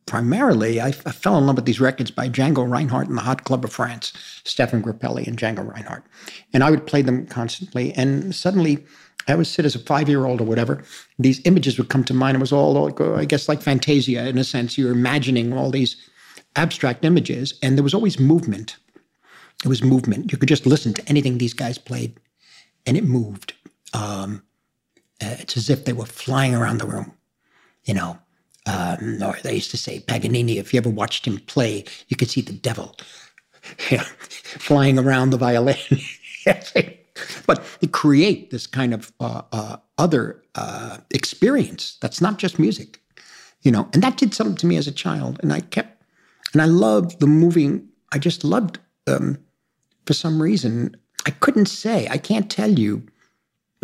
primarily, I, I fell in love with these records by Django Reinhardt and the Hot Club of France, Stéphane Grappelli and Django Reinhardt. And I would play them constantly. And suddenly, I would sit as a five year old or whatever. These images would come to mind. It was all, uh, I guess, like Fantasia in a sense. You're imagining all these abstract images, and there was always movement. It was movement. You could just listen to anything these guys played, and it moved. Um, it's as if they were flying around the room, you know. Um, or they used to say Paganini. If you ever watched him play, you could see the devil flying around the violin. but to create this kind of uh, uh, other uh, experience that's not just music, you know. And that did something to me as a child, and I kept, and I loved the moving. I just loved, um, for some reason, I couldn't say. I can't tell you.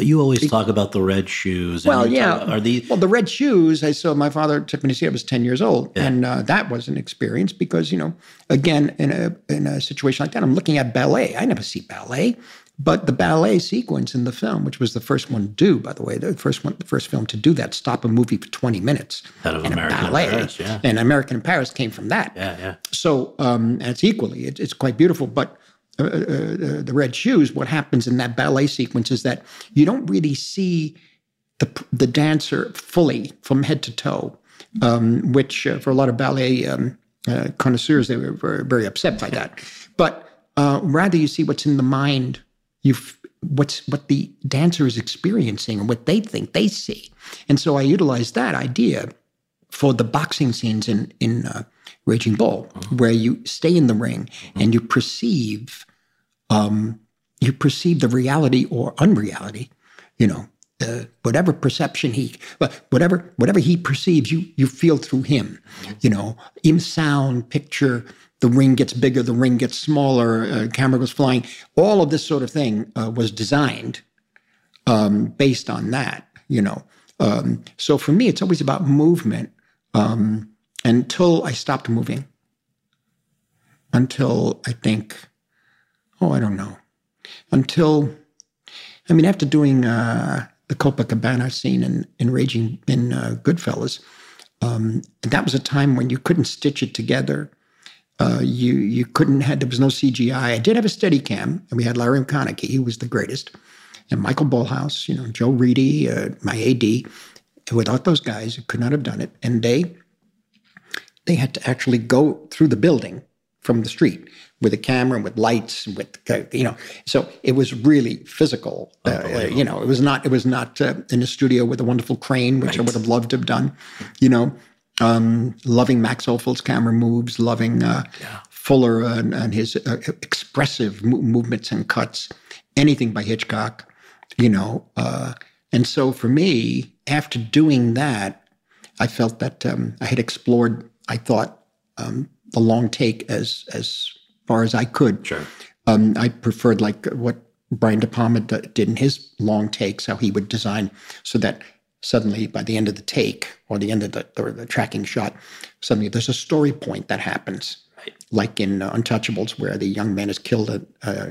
But you always talk about the red shoes. Well, yeah. talk- are these well the red shoes? I saw my father took me to see. I was ten years old, and uh, that was an experience because you know, again, in a in a situation like that, I'm looking at ballet. I never see ballet, but the ballet sequence in the film, which was the first one to do, by the way, the first one, the first film to do that, stop a movie for 20 minutes. Out of in a American in ballet, Paris, yeah. and American in Paris came from that. Yeah, yeah. So um, and it's equally, it, it's quite beautiful. But uh, uh, uh, the red shoes, what happens in that ballet sequence is that you don't really see the the dancer fully from head to toe, um, which uh, for a lot of ballet um, uh, connoisseurs they were very, very upset by that. But uh, rather, you see what's in the mind. You what's what the dancer is experiencing and what they think they see, and so I utilized that idea for the boxing scenes in in uh, Raging Bull, where you stay in the ring and you perceive, um, you perceive the reality or unreality, you know, uh, whatever perception he, whatever whatever he perceives, you you feel through him, you know, in sound, picture. The ring gets bigger, the ring gets smaller, uh, camera goes flying. All of this sort of thing uh, was designed um, based on that, you know. Um, so for me, it's always about movement um, until I stopped moving. Until I think, oh, I don't know. Until, I mean, after doing uh, the Copacabana scene in, in Raging in uh, Goodfellas, um, that was a time when you couldn't stitch it together. Uh, you you couldn't had there was no CGI. I did have a Steadicam, and we had Larry McConkey. He was the greatest, and Michael Ballhaus, you know, Joe Reidy, uh, my AD. Without those guys, you could not have done it. And they they had to actually go through the building from the street with a camera, and with lights, and with uh, you know. So it was really physical. Uh, uh, you know, it was not it was not uh, in a studio with a wonderful crane, which I would have loved to have done. You know, um, loving Max Ophuls' camera moves, loving uh, Fuller and, and his uh, expressive mo- movements and cuts. Anything by Hitchcock, you know. Uh, and so for me, after doing that, I felt that um, I had explored. I thought um, the long take as as far as I could. Sure. Um, I preferred like what Brian De Palma d- did in his long takes, how he would design so that suddenly by the end of the take or the end of the, or the tracking shot, suddenly there's a story point that happens. Like in uh, Untouchables, where the young man is killed, at, uh,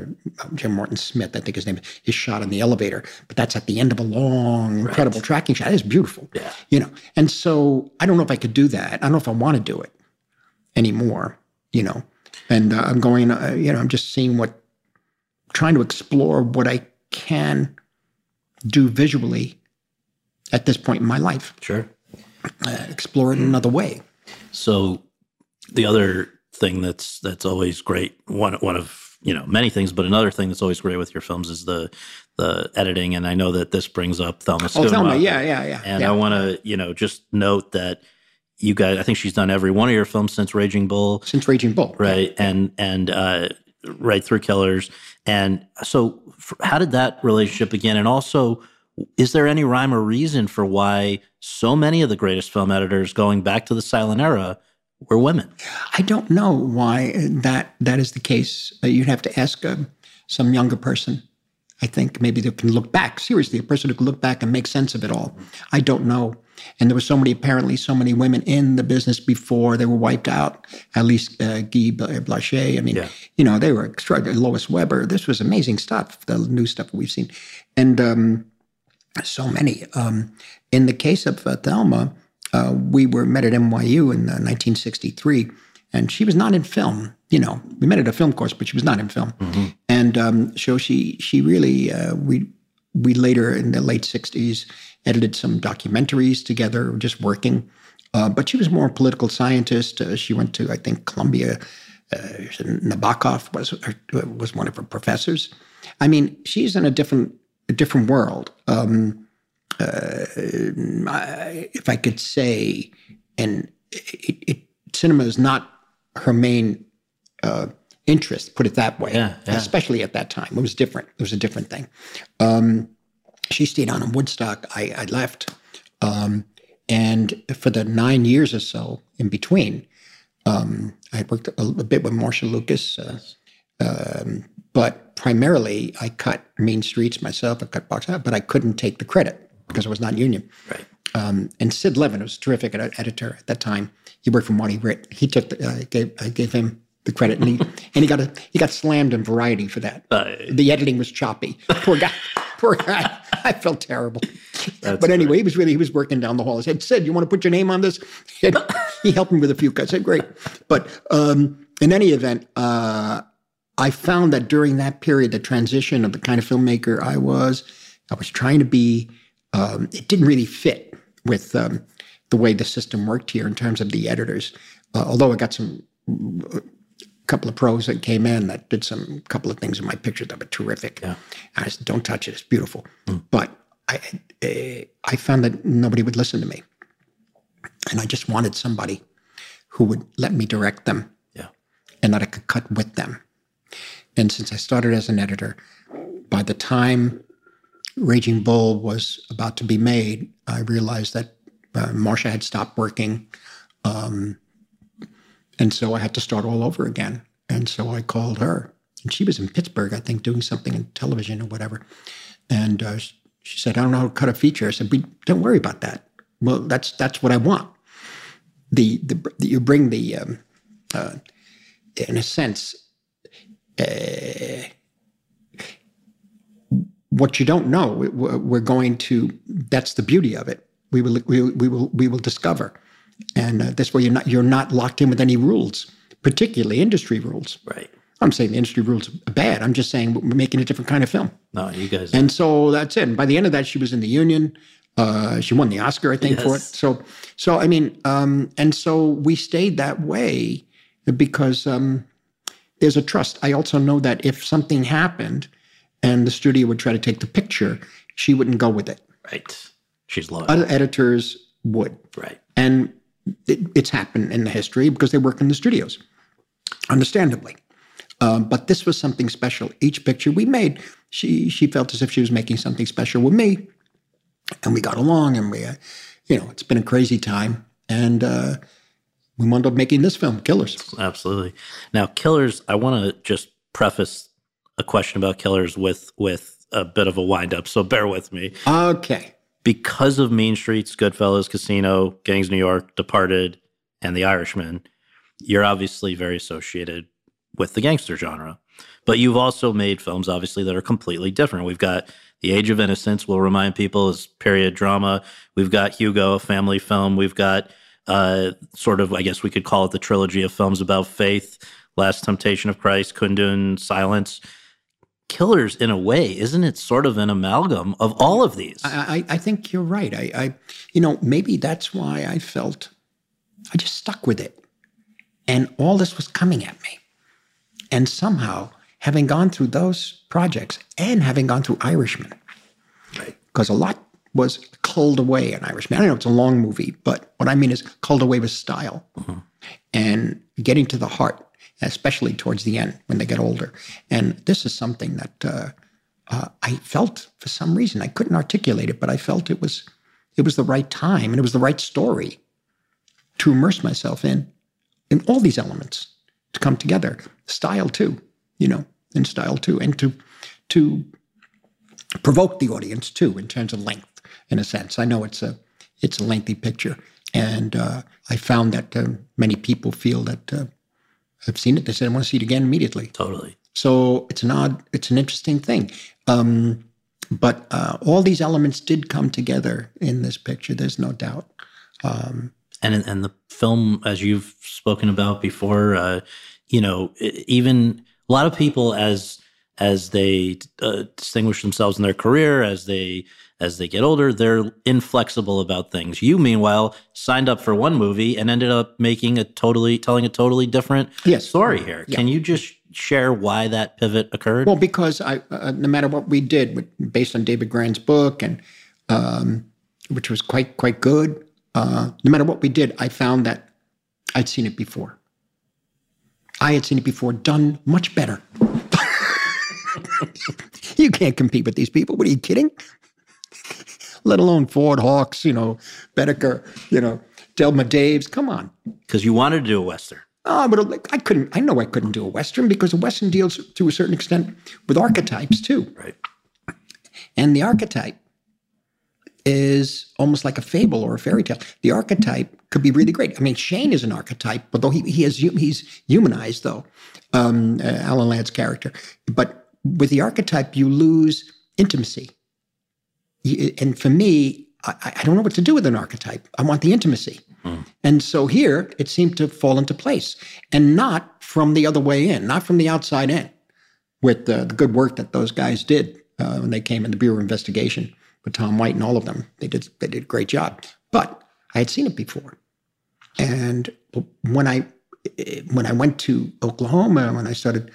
Jim Morton Smith, I think his name is shot in the elevator, but that's at the end of a long, incredible tracking shot. It is beautiful, Yeah. you know. And so I don't know if I could do that. I don't know if I want to do it anymore, you know. And uh, I'm going, uh, you know, I'm just seeing what, trying to explore what I can do visually at this point in my life. Sure. Uh, explore it another way. So the other thing that's that's always great one one of you know many things, but another thing that's always great with your films is the the editing. And I know that this brings up Thelma. Oh. Thelma, yeah, yeah, yeah. And yeah. I want to you know just note that you guys. I think she's done every one of your films since Raging Bull. Since Raging Bull, right? And and uh, right through Killers. And so, f how did that relationship begin? And also. Is there any rhyme or reason for why so many of the greatest film editors going back to the silent era were women? I don't know why that that is the case. You'd have to ask uh, some younger person. I think maybe they can look back seriously, a person who can look back and make sense of it all. I don't know. And there were so many, apparently, so many women in the business before they were wiped out. At least uh, Guy Blanchet. I mean, you know, they were extraordinary. Lois Weber. This was amazing stuff. The new stuff we've seen, and um, so many. Um, in the case of uh, Thelma, uh, we were met at NYU in uh, 1963, and she was not in film. You know, we met at a film course, but she was not in film. And um, so she she really uh, we we later in the late 60s edited some documentaries together, just working. Uh, but she was more a political scientist. Uh, she went to I think Columbia. Uh, Nabokov was was one of her professors. I mean, she's in a different a different world. Um, uh, I, if I could say, and it, it, cinema is not her main uh, interest. Put it that way. Yeah, yeah. Especially at that time, it was different. It was a different thing. Um, she stayed on in Woodstock. I, I left, um, and for the nine years or so in between, um, I worked a, a bit with Marcia Lucas. Uh, Um, but primarily, I cut Mean Streets myself. I cut Boxcar, but I couldn't take the credit because I was not union. Right. Um, and Sid Levin was a terrific ed- editor at that time. He worked for Marty Ritt. He took the, uh, gave I gave him the credit, and he and he got a he got slammed in Variety for that. the editing was choppy. Poor guy. Poor guy. I felt terrible. but anyway, he was really he was working down the hall. I said, "Sid, you want to put your name on this?" And he helped me with a few cuts. I said, "Great." But um, in any event, uh, I found that during that period, the transition of the kind of filmmaker I was, I was trying to be. Um, it didn't really fit with um, the way the system worked here in terms of the editors. Uh, although I got some a couple of pros that came in that did some couple of things in my picture that were terrific. Yeah. And I said, "Don't touch it; it's beautiful." But I I found that nobody would listen to me, and I just wanted somebody who would let me direct them, Yeah. and that I could cut with them. And since I started as an editor, by the time Raging Bull was about to be made, I realized that uh, Marcia had stopped working. Um, and so I had to start all over again. And so I called her. And she was in Pittsburgh, I think, doing something in television or whatever. And uh, she said, I don't know how to cut a feature. I said, don't worry about that. Well, that's that's what I want. The, the, the you bring the, um, uh, in a sense, uh, what you don't know, we- we're going to. That's the beauty of it. We will we, will- we will we will discover, and uh, this way you're not you're not locked in with any rules, particularly industry rules. Right. I'm saying the industry rules are bad. I'm just saying we're making a different kind of film. No, you guys. And so that's it. And by the end of that, she was in the union. Uh, she won the Oscar, I think, for it. So, so I mean, um, and so we stayed that way because um, there's a trust. I also know that if something happened and the studio would try to take the picture, she wouldn't go with it. Right. She's loyal. Other editors would. Right. And it, it's happened in the history because they work in the studios, understandably. Um, but this was something special. Each picture we made, she she felt as if she was making something special with me, and we got along. And we, uh, you know, it's been a crazy time, and uh, we wound up making this film, Killers. Absolutely. Now, Killers. I want to just preface a question about Killers with with a bit of a wind up. So bear with me. Okay. Because of Mean Streets, Goodfellas, Casino, Gangs of New York, Departed, and The Irishman, you're obviously very associated with the gangster genre. But you've also made films, obviously, that are completely different. We've got The Age of Innocence, we'll remind people, is period drama. We've got Hugo, a family film. We've got uh, sort of, I guess we could call it the trilogy of films about faith Last Temptation of Christ, Kundun, Silence. Killers, in a way, isn't it sort of an amalgam of all of these? I, I, I think you're right. I, I, you know, maybe that's why I felt I just stuck with it. And all this was coming at me. And somehow, having gone through those projects and having gone through Irishman, because a lot was culled away in Irishman. I know it's a long movie, but what I mean is culled away with style mm-hmm. and getting to the heart, especially towards the end when they get older. And this is something that uh, uh, I felt for some reason I couldn't articulate it, but I felt it was it was the right time and it was the right story to immerse myself in in all these elements to come together. Style too, you know, in style too, and to to provoke the audience too in terms of length. In a sense, I know it's a it's a lengthy picture, and uh, I found that uh, many people feel that have seen it. They said, "I want to see it again immediately." Totally. So it's an odd, it's an interesting thing. Um, but uh, all these elements did come together in this picture. There's no doubt. Um, and and the film, as you've spoken about before, uh, you know, even a lot of people as as they uh, distinguish themselves in their career, as they as they get older, they're inflexible about things. You, meanwhile, signed up for one movie and ended up making a totally telling a totally different story here. Yeah. Can you just share why that pivot occurred? Well, because I, uh, no matter what we did, with- based on David Grann's book, and um, which was quite quite good. Uh, no matter what we did, I found that I'd seen it before. I had seen it before, done much better. you can't compete with these people. What are you kidding? Let alone Ford Hawks, you know, Boetticher, you know, Delmer Daves. Come on. Because you wanted to do a western. Oh, but I couldn't. I know I couldn't do a western because a western deals to a certain extent with archetypes too. Right. And the archetype is almost like a fable or a fairy tale. The archetype could be really great. I mean, Shane is an archetype, although he he has he's humanized though, um, uh, Alan Ladd's character. But with the archetype, you lose intimacy. And for me, I, I don't know what to do with an archetype. I want the intimacy. Mm. And so here it seemed to fall into place and not from the other way in, not from the outside in, with the, the good work that those guys did uh, when they came in the Bureau of Investigation with Tom White and all of them. They did, they did a great job. But I had seen it before. And when I, when I went to Oklahoma, when I started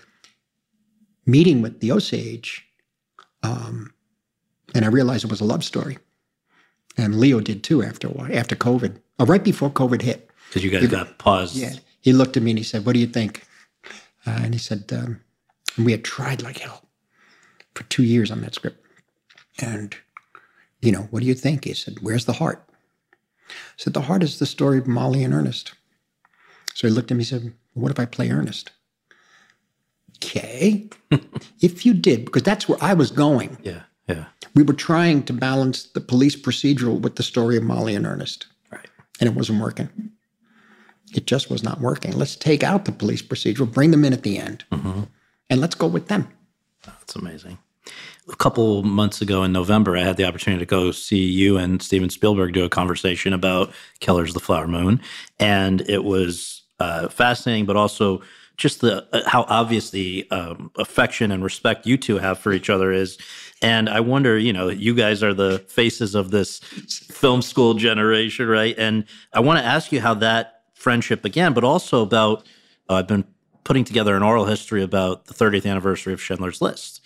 meeting with the Osage, um, and I realized it was a love story. And Leo did too after a while, after COVID, or right before COVID hit. Because you guys he, got paused. Yeah. He looked at me and he said, What do you think? Uh, and he said, um, and we had tried like hell for two years on that script. And, you know, what do you think? He said, Where's the heart? I said, The heart is the story of Molly and Ernest. So he looked at me and said, What if I play Ernest? Okay. if you did, because that's where I was going. Yeah, yeah we were trying to balance the police procedural with the story of Molly and Ernest. Right. And it wasn't working. It just was not working. Let's take out the police procedural, bring them in at the end, mm-hmm. and let's go with them. That's amazing. A couple months ago in November, I had the opportunity to go see you and Steven Spielberg do a conversation about Killers the Flower Moon. And it was uh, fascinating, but also just the uh, how obvious the um, affection and respect you two have for each other is. And I wonder, you know, you guys are the faces of this film school generation, right? And I want to ask you how that friendship began, but also about uh, I've been putting together an oral history about the 30th anniversary of Schindler's List,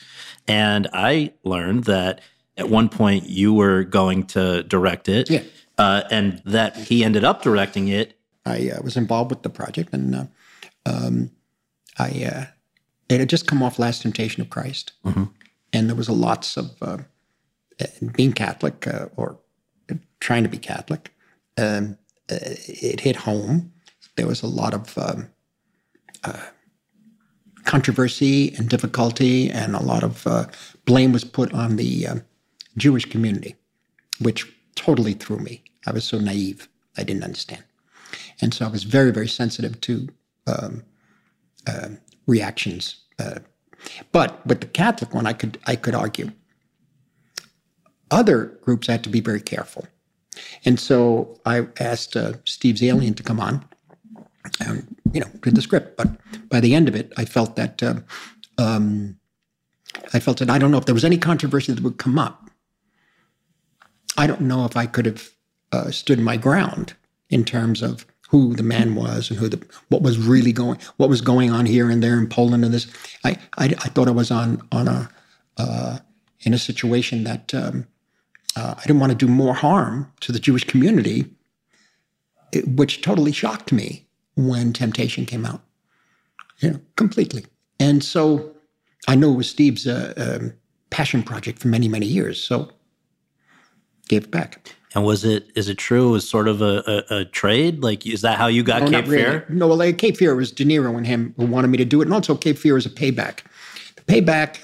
and I learned that at one point you were going to direct it, yeah. uh, and that he ended up directing it. I uh, was involved with the project, and uh, um, I uh, it had just come off Last Temptation of Christ, mm-hmm. And there was a lots of uh, being Catholic uh, or trying to be Catholic. Um, uh, it hit home. There was a lot of um, uh, controversy and difficulty, and a lot of uh, blame was put on the Jewish community, which totally threw me. I was so naive; I didn't understand, and so I was very, very sensitive to. Um, reactions. But with the Catholic one, I could I could argue. Other groups had to be very careful, and so I asked uh, Steve Zaillian to come on, and you know, did the script. But by the end of it, I felt that uh, um, I felt that I don't know if there was any controversy that would come up. I don't know if I could have uh, stood my ground in terms of who the man was and who the what was really going what was going on here and there in Poland and this. I I, I thought I was on on a uh, in a situation that um, uh, I didn't want to do more harm to the Jewish community, it, which totally shocked me when Temptation came out. You know, completely. And so I know it was Steve's uh, um, passion project for many many years. So gave it back. And was it is it true? It was sort of a, a, a trade? Like is that how you got no, Cape really. Fear? No, well, like Cape Fear was De Niro and him who wanted me to do it, and also Cape Fear is a payback. The payback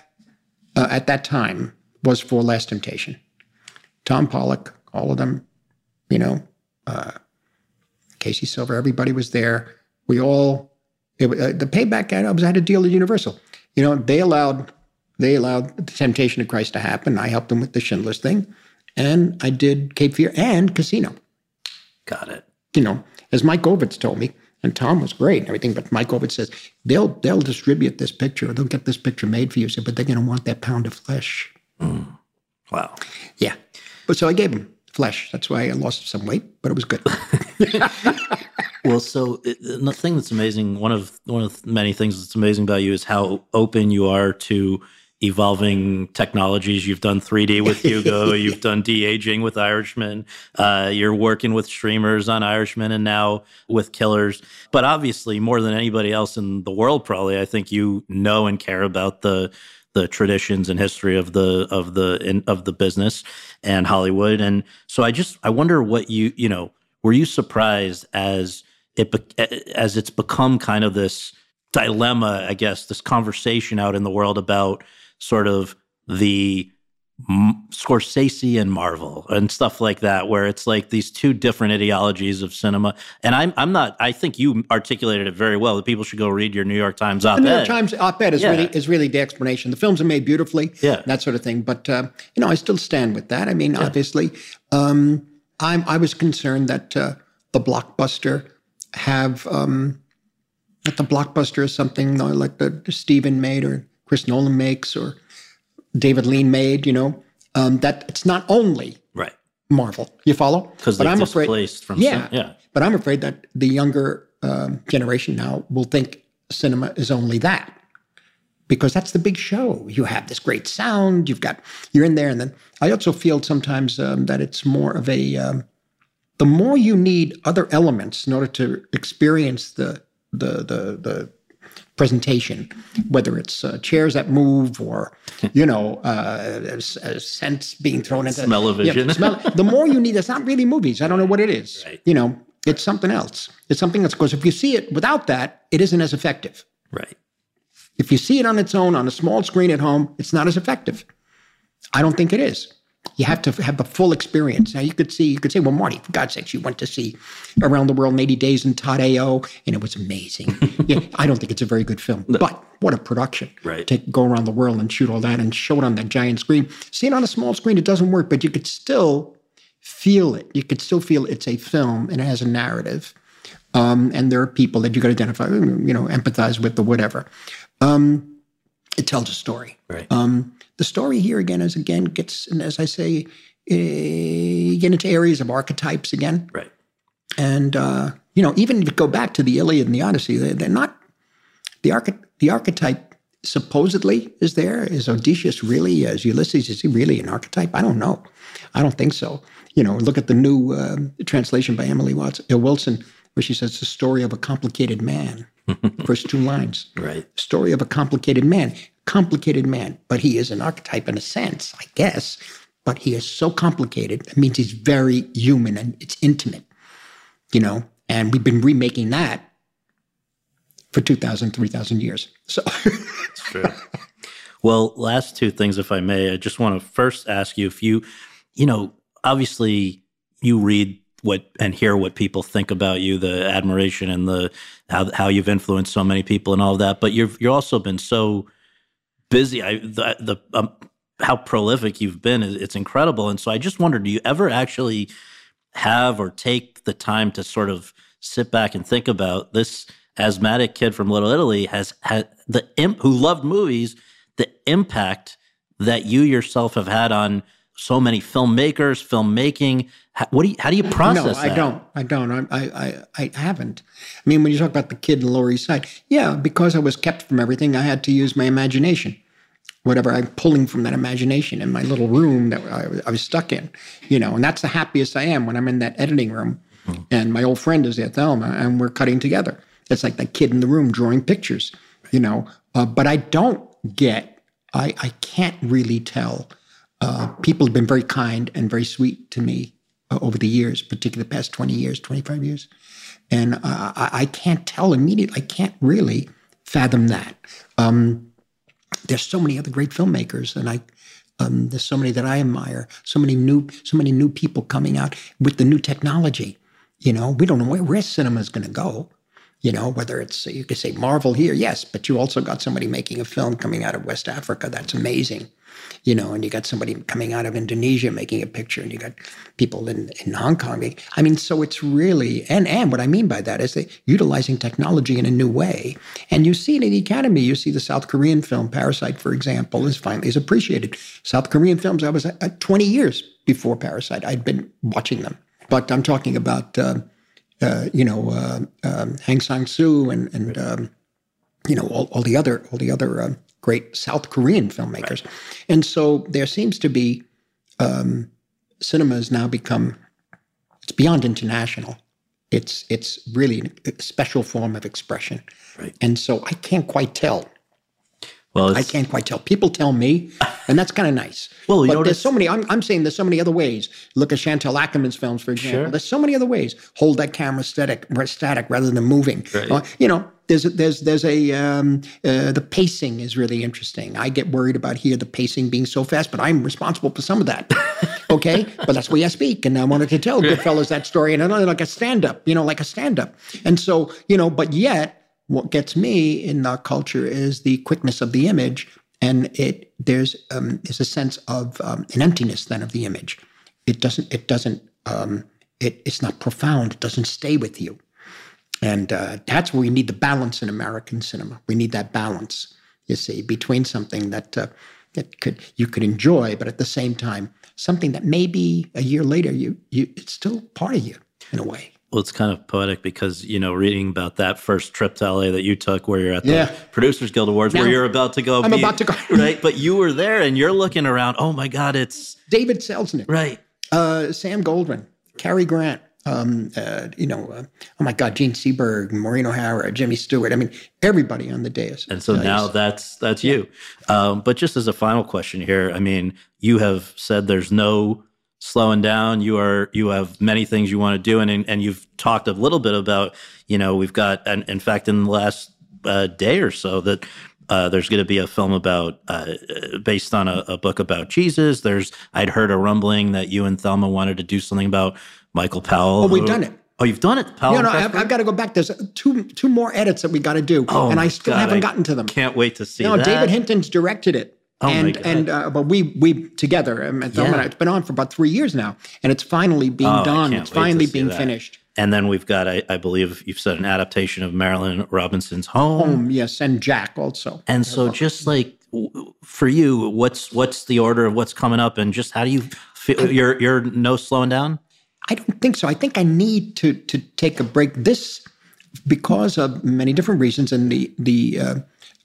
uh, at that time was for Last Temptation. Tom Pollock, all of them, you know, uh, Casey Silver, everybody was there. We all it, uh, the payback I was I had a deal with Universal. You know, they allowed they allowed the temptation of Christ to happen. I helped them with the Schindler's thing and I did Cape Fear and Casino. Got it. You know, as Mike Ovitz told me, and Tom was great and everything, but Mike Ovitz says they'll they'll distribute this picture, they'll get this picture made for you, so, but they're going to want that pound of flesh. Mm. Wow. Yeah, but so I gave him flesh. That's why I lost some weight, but it was good. well, so it, the thing that's amazing, one of one of many things that's amazing about you is how open you are to evolving technologies. You've done 3D with Hugo, you've done de aging with Irishman, uh, you're working with streamers on Irishman and now with Killers. But obviously, more than anybody else in the world, probably, I think you know and care about the the traditions and history of the of the in, of the business and Hollywood. And so I just I wonder what you you know were you surprised as it as it's become kind of this dilemma, I guess, this conversation out in the world about sort of the M- Scorsese and Marvel and stuff like that, where it's like these two different ideologies of cinema. And I'm I'm not. I think you articulated it very well. That people should go read your New York Times The op-ed. The New York Times op-ed is Yeah. really is really the explanation. The films are made beautifully, Yeah. that sort of thing. But uh, you know, I still stand with that. I mean, obviously, um, I'm I was concerned that uh, the blockbuster have um, that the blockbuster is something like the Steven made or Chris Nolan makes or David Lean made. You know, um, that it's not only right Marvel. You follow? Because I'm afraid- displaced from yeah, yeah. But I'm afraid that the younger um, generation now will think cinema is only that because that's the big show. You have this great sound. You've got you're in there, and then I also feel sometimes um, that it's more of a um, the more you need other elements in order to experience the the the the presentation, whether it's uh, chairs that move or you know uh, uh, scents being thrown into Smell-o-vision. Yeah, smell, the more you need, it's not really movies. I don't know what it is. You know, it's something else. It's something else because if you see it without that, it isn't as effective. Right. If you see it on its own on a small screen at home, it's not as effective. I don't think it is. You have to have the full experience. Now you could see, you could say, well, Marty, for God's sakes, you went to see Around the World in 80 Days in Todd AO, and it was amazing. yeah, I don't think it's a very good film, but what a production. Right. Take go around the world and shoot all that and show it on that giant screen. See it on a small screen, it doesn't work, but you could still feel it. You could still feel it's a film and it has a narrative. Um, and there are people that you could identify, you know, empathize with or whatever. Um, it tells a story. Right. Um, the story here again is again gets, and as I say, eh, you get into areas of archetypes again. Right. And uh, you know, even if you go back to the Iliad and the Odyssey, they, they're not the arch- the archetype supposedly is there. Is Odysseus really, as Ulysses, is he really an archetype? I don't know. I don't think so. You know, look at the new um translation by Emily Watts, uh, Wilson, where she says the story of a complicated man. First two lines. Right. Story of a complicated man. Complicated man, but he is an archetype in a sense, I guess. But he is so complicated. That means he's very human and it's intimate, you know. And we've been remaking that for 2,000, 3,000 years. So true. well, last two things, if I may, I just want to first ask you if you, you know, obviously you read what and hear what people think about you, the admiration and the how how you've influenced so many people and all of that. But you've you've also been so busy. I the the um, how prolific you've been it's incredible. And so I just wondered, do you ever actually have or take the time to sort of sit back and think about this asthmatic kid from Little Italy has had the imp who loved movies, the impact that you yourself have had on so many filmmakers, filmmaking. How, what do you, how do you process no, that? I don't. I don't. I, I, I, I haven't. I mean, when you talk about the kid in the Lower East Side, yeah, because I was kept from everything, I had to use my imagination. Whatever I'm pulling from that imagination in my little room that I, I was stuck in, you know, and that's the happiest I am when I'm in that editing room, and my old friend is there, Thelma, and we're cutting together. It's like that kid in the room drawing pictures, you know. Uh, but I don't get. I, I can't really tell. Uh, people have been very kind and very sweet to me over the years, particularly the past 20 years, 25 years. And I, I can't tell immediately, I can't really fathom that. Um, there's so many other great filmmakers, and I, um, there's so many that I admire, so many new, so many new people coming out with the new technology. You know, we don't know where, where cinema is going to go. You know, whether it's you could say Marvel here, yes, but you also got somebody making a film coming out of West Africa that's amazing you know, and you got somebody coming out of Indonesia making a picture, and you got people in, in Hong Kong. I mean, so it's really, and, and what I mean by that is they utilizing technology in a new way. And you see it in the Academy, you see the South Korean film, Parasite, for example, is finally is appreciated. South Korean films, I was uh, 20 years before Parasite, I'd been watching them. But I'm talking about, uh, uh, you know, uh, um, Hong Sang-soo and, and um, you know, all, all the other, all the other um, great South Korean filmmakers. And so there seems to be um, cinema has now become it's beyond international. It's it's really a special form of expression. Right. And so I can't quite tell. Well, I can't quite tell. People tell me, and that's kind of nice. Well, you but there's so many. I'm, I'm saying there's so many other ways. Look at Chantal Akerman's films, for example. Sure. There's so many other ways. Hold that camera static, static rather than moving. Right. Uh, you know, there's a, there's there's a um, uh, the pacing is really interesting. I get worried about here the pacing being so fast, but I'm responsible for some of that. okay, but that's way I speak, and I wanted to tell Goodfellas that story, and know like a stand up, you know, like a stand up, and so you know, but yet what gets me in our culture is the quickness of the image, and it there's um, is a sense of um, an emptiness then of the image. It doesn't it doesn't um, it, it's not profound. It doesn't stay with you. And uh, that's where we need the balance in American cinema. We need that balance, you see, between something that uh, that could you could enjoy, but at the same time, something that maybe a year later you you it's still part of you in a way. Well, it's kind of poetic because you know, reading about that first trip to LA that you took, where you're at the Yeah. Producers Guild Awards, where you're about to go. I'm be- about to go. right? But you were there, and you're looking around. Oh my God, it's David Selznick, right? Uh, Sam Goldwyn, Cary Grant, um, uh, you know, uh, oh my God, Jean Seberg, Maureen O'Hara, Jimmy Stewart. I mean, everybody on the dais. And so now that's that's you. Um, but just as a final question here, I mean, you have said there's no slowing down. You are you have many things you want to do, and and, you've talked a little bit about you know we've got and in fact in the last uh, day or so that. Uh, there's going to be a film about uh, based on a, a book about Jesus. There's I'd heard a rumbling that you and Thelma wanted to do something about Michael Powell. Oh, we've who- done it. Oh, you've done it. Powell no, no, I've, I've got to go back. There's two two more edits that we got to do, Oh and I still God, haven't I gotten to them. Can't wait to see No, that. David Hinton's directed it. Oh, and and uh, but we we together, um, and Thelma and I, it's been on for about three years now, and it's finally being Oh, done. It's finally being that. finished. And then we've got, I, I believe you've said an adaptation of Marilynne Robinson's Home. Home, yes, and Jack also. And so, just like for you, what's what's the order of what's coming up, and just how do you feel? You're you're no slowing down. I don't think so. I think I need to to take a break. This because of many different reasons, and the the uh,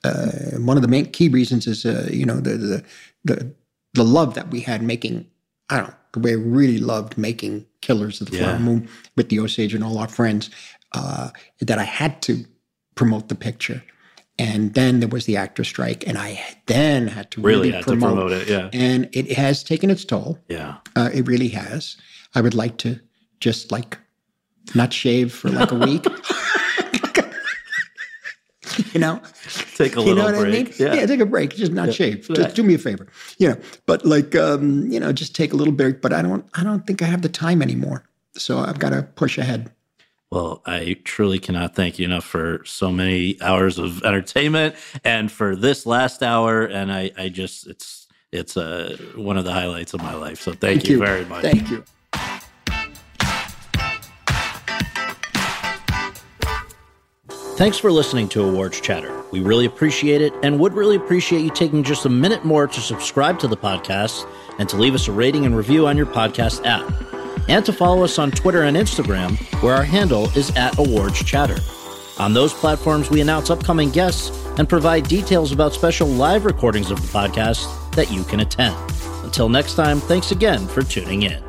uh, one of the main key reasons is uh, you know the, the the the love that we had making. I don't know the way I really loved making Killers of the Flower Moon with the Osage and all our friends. Uh, that I had to promote the picture. And then there was the actor strike, and I then had to Really really, had to promote it, yeah. And it has taken its toll. Yeah. Uh, it really has. I would like to just like not shave for like a week. you know, Take a you know little what I mean? break. Yeah. take a break. Just not Yeah. shave. Right. Just do me a favor. You know, but like, um, you know, just take a little break. But I don't. I don't think I have the time anymore. So I've got to push ahead. Well, I truly cannot thank you enough for so many hours of entertainment and for this last hour. And I, I just, it's, it's uh, one of the highlights of my life. So thank, you, very much. Thank you. Thanks for listening to Awards Chatter. We really appreciate it and would really appreciate you taking just a minute more to subscribe to the podcast and to leave us a rating and review on your podcast app. And to follow us on Twitter and Instagram, where our handle is at Awards Chatter. On those platforms, we announce upcoming guests and provide details about special live recordings of the podcast that you can attend. Until next time, thanks again for tuning in.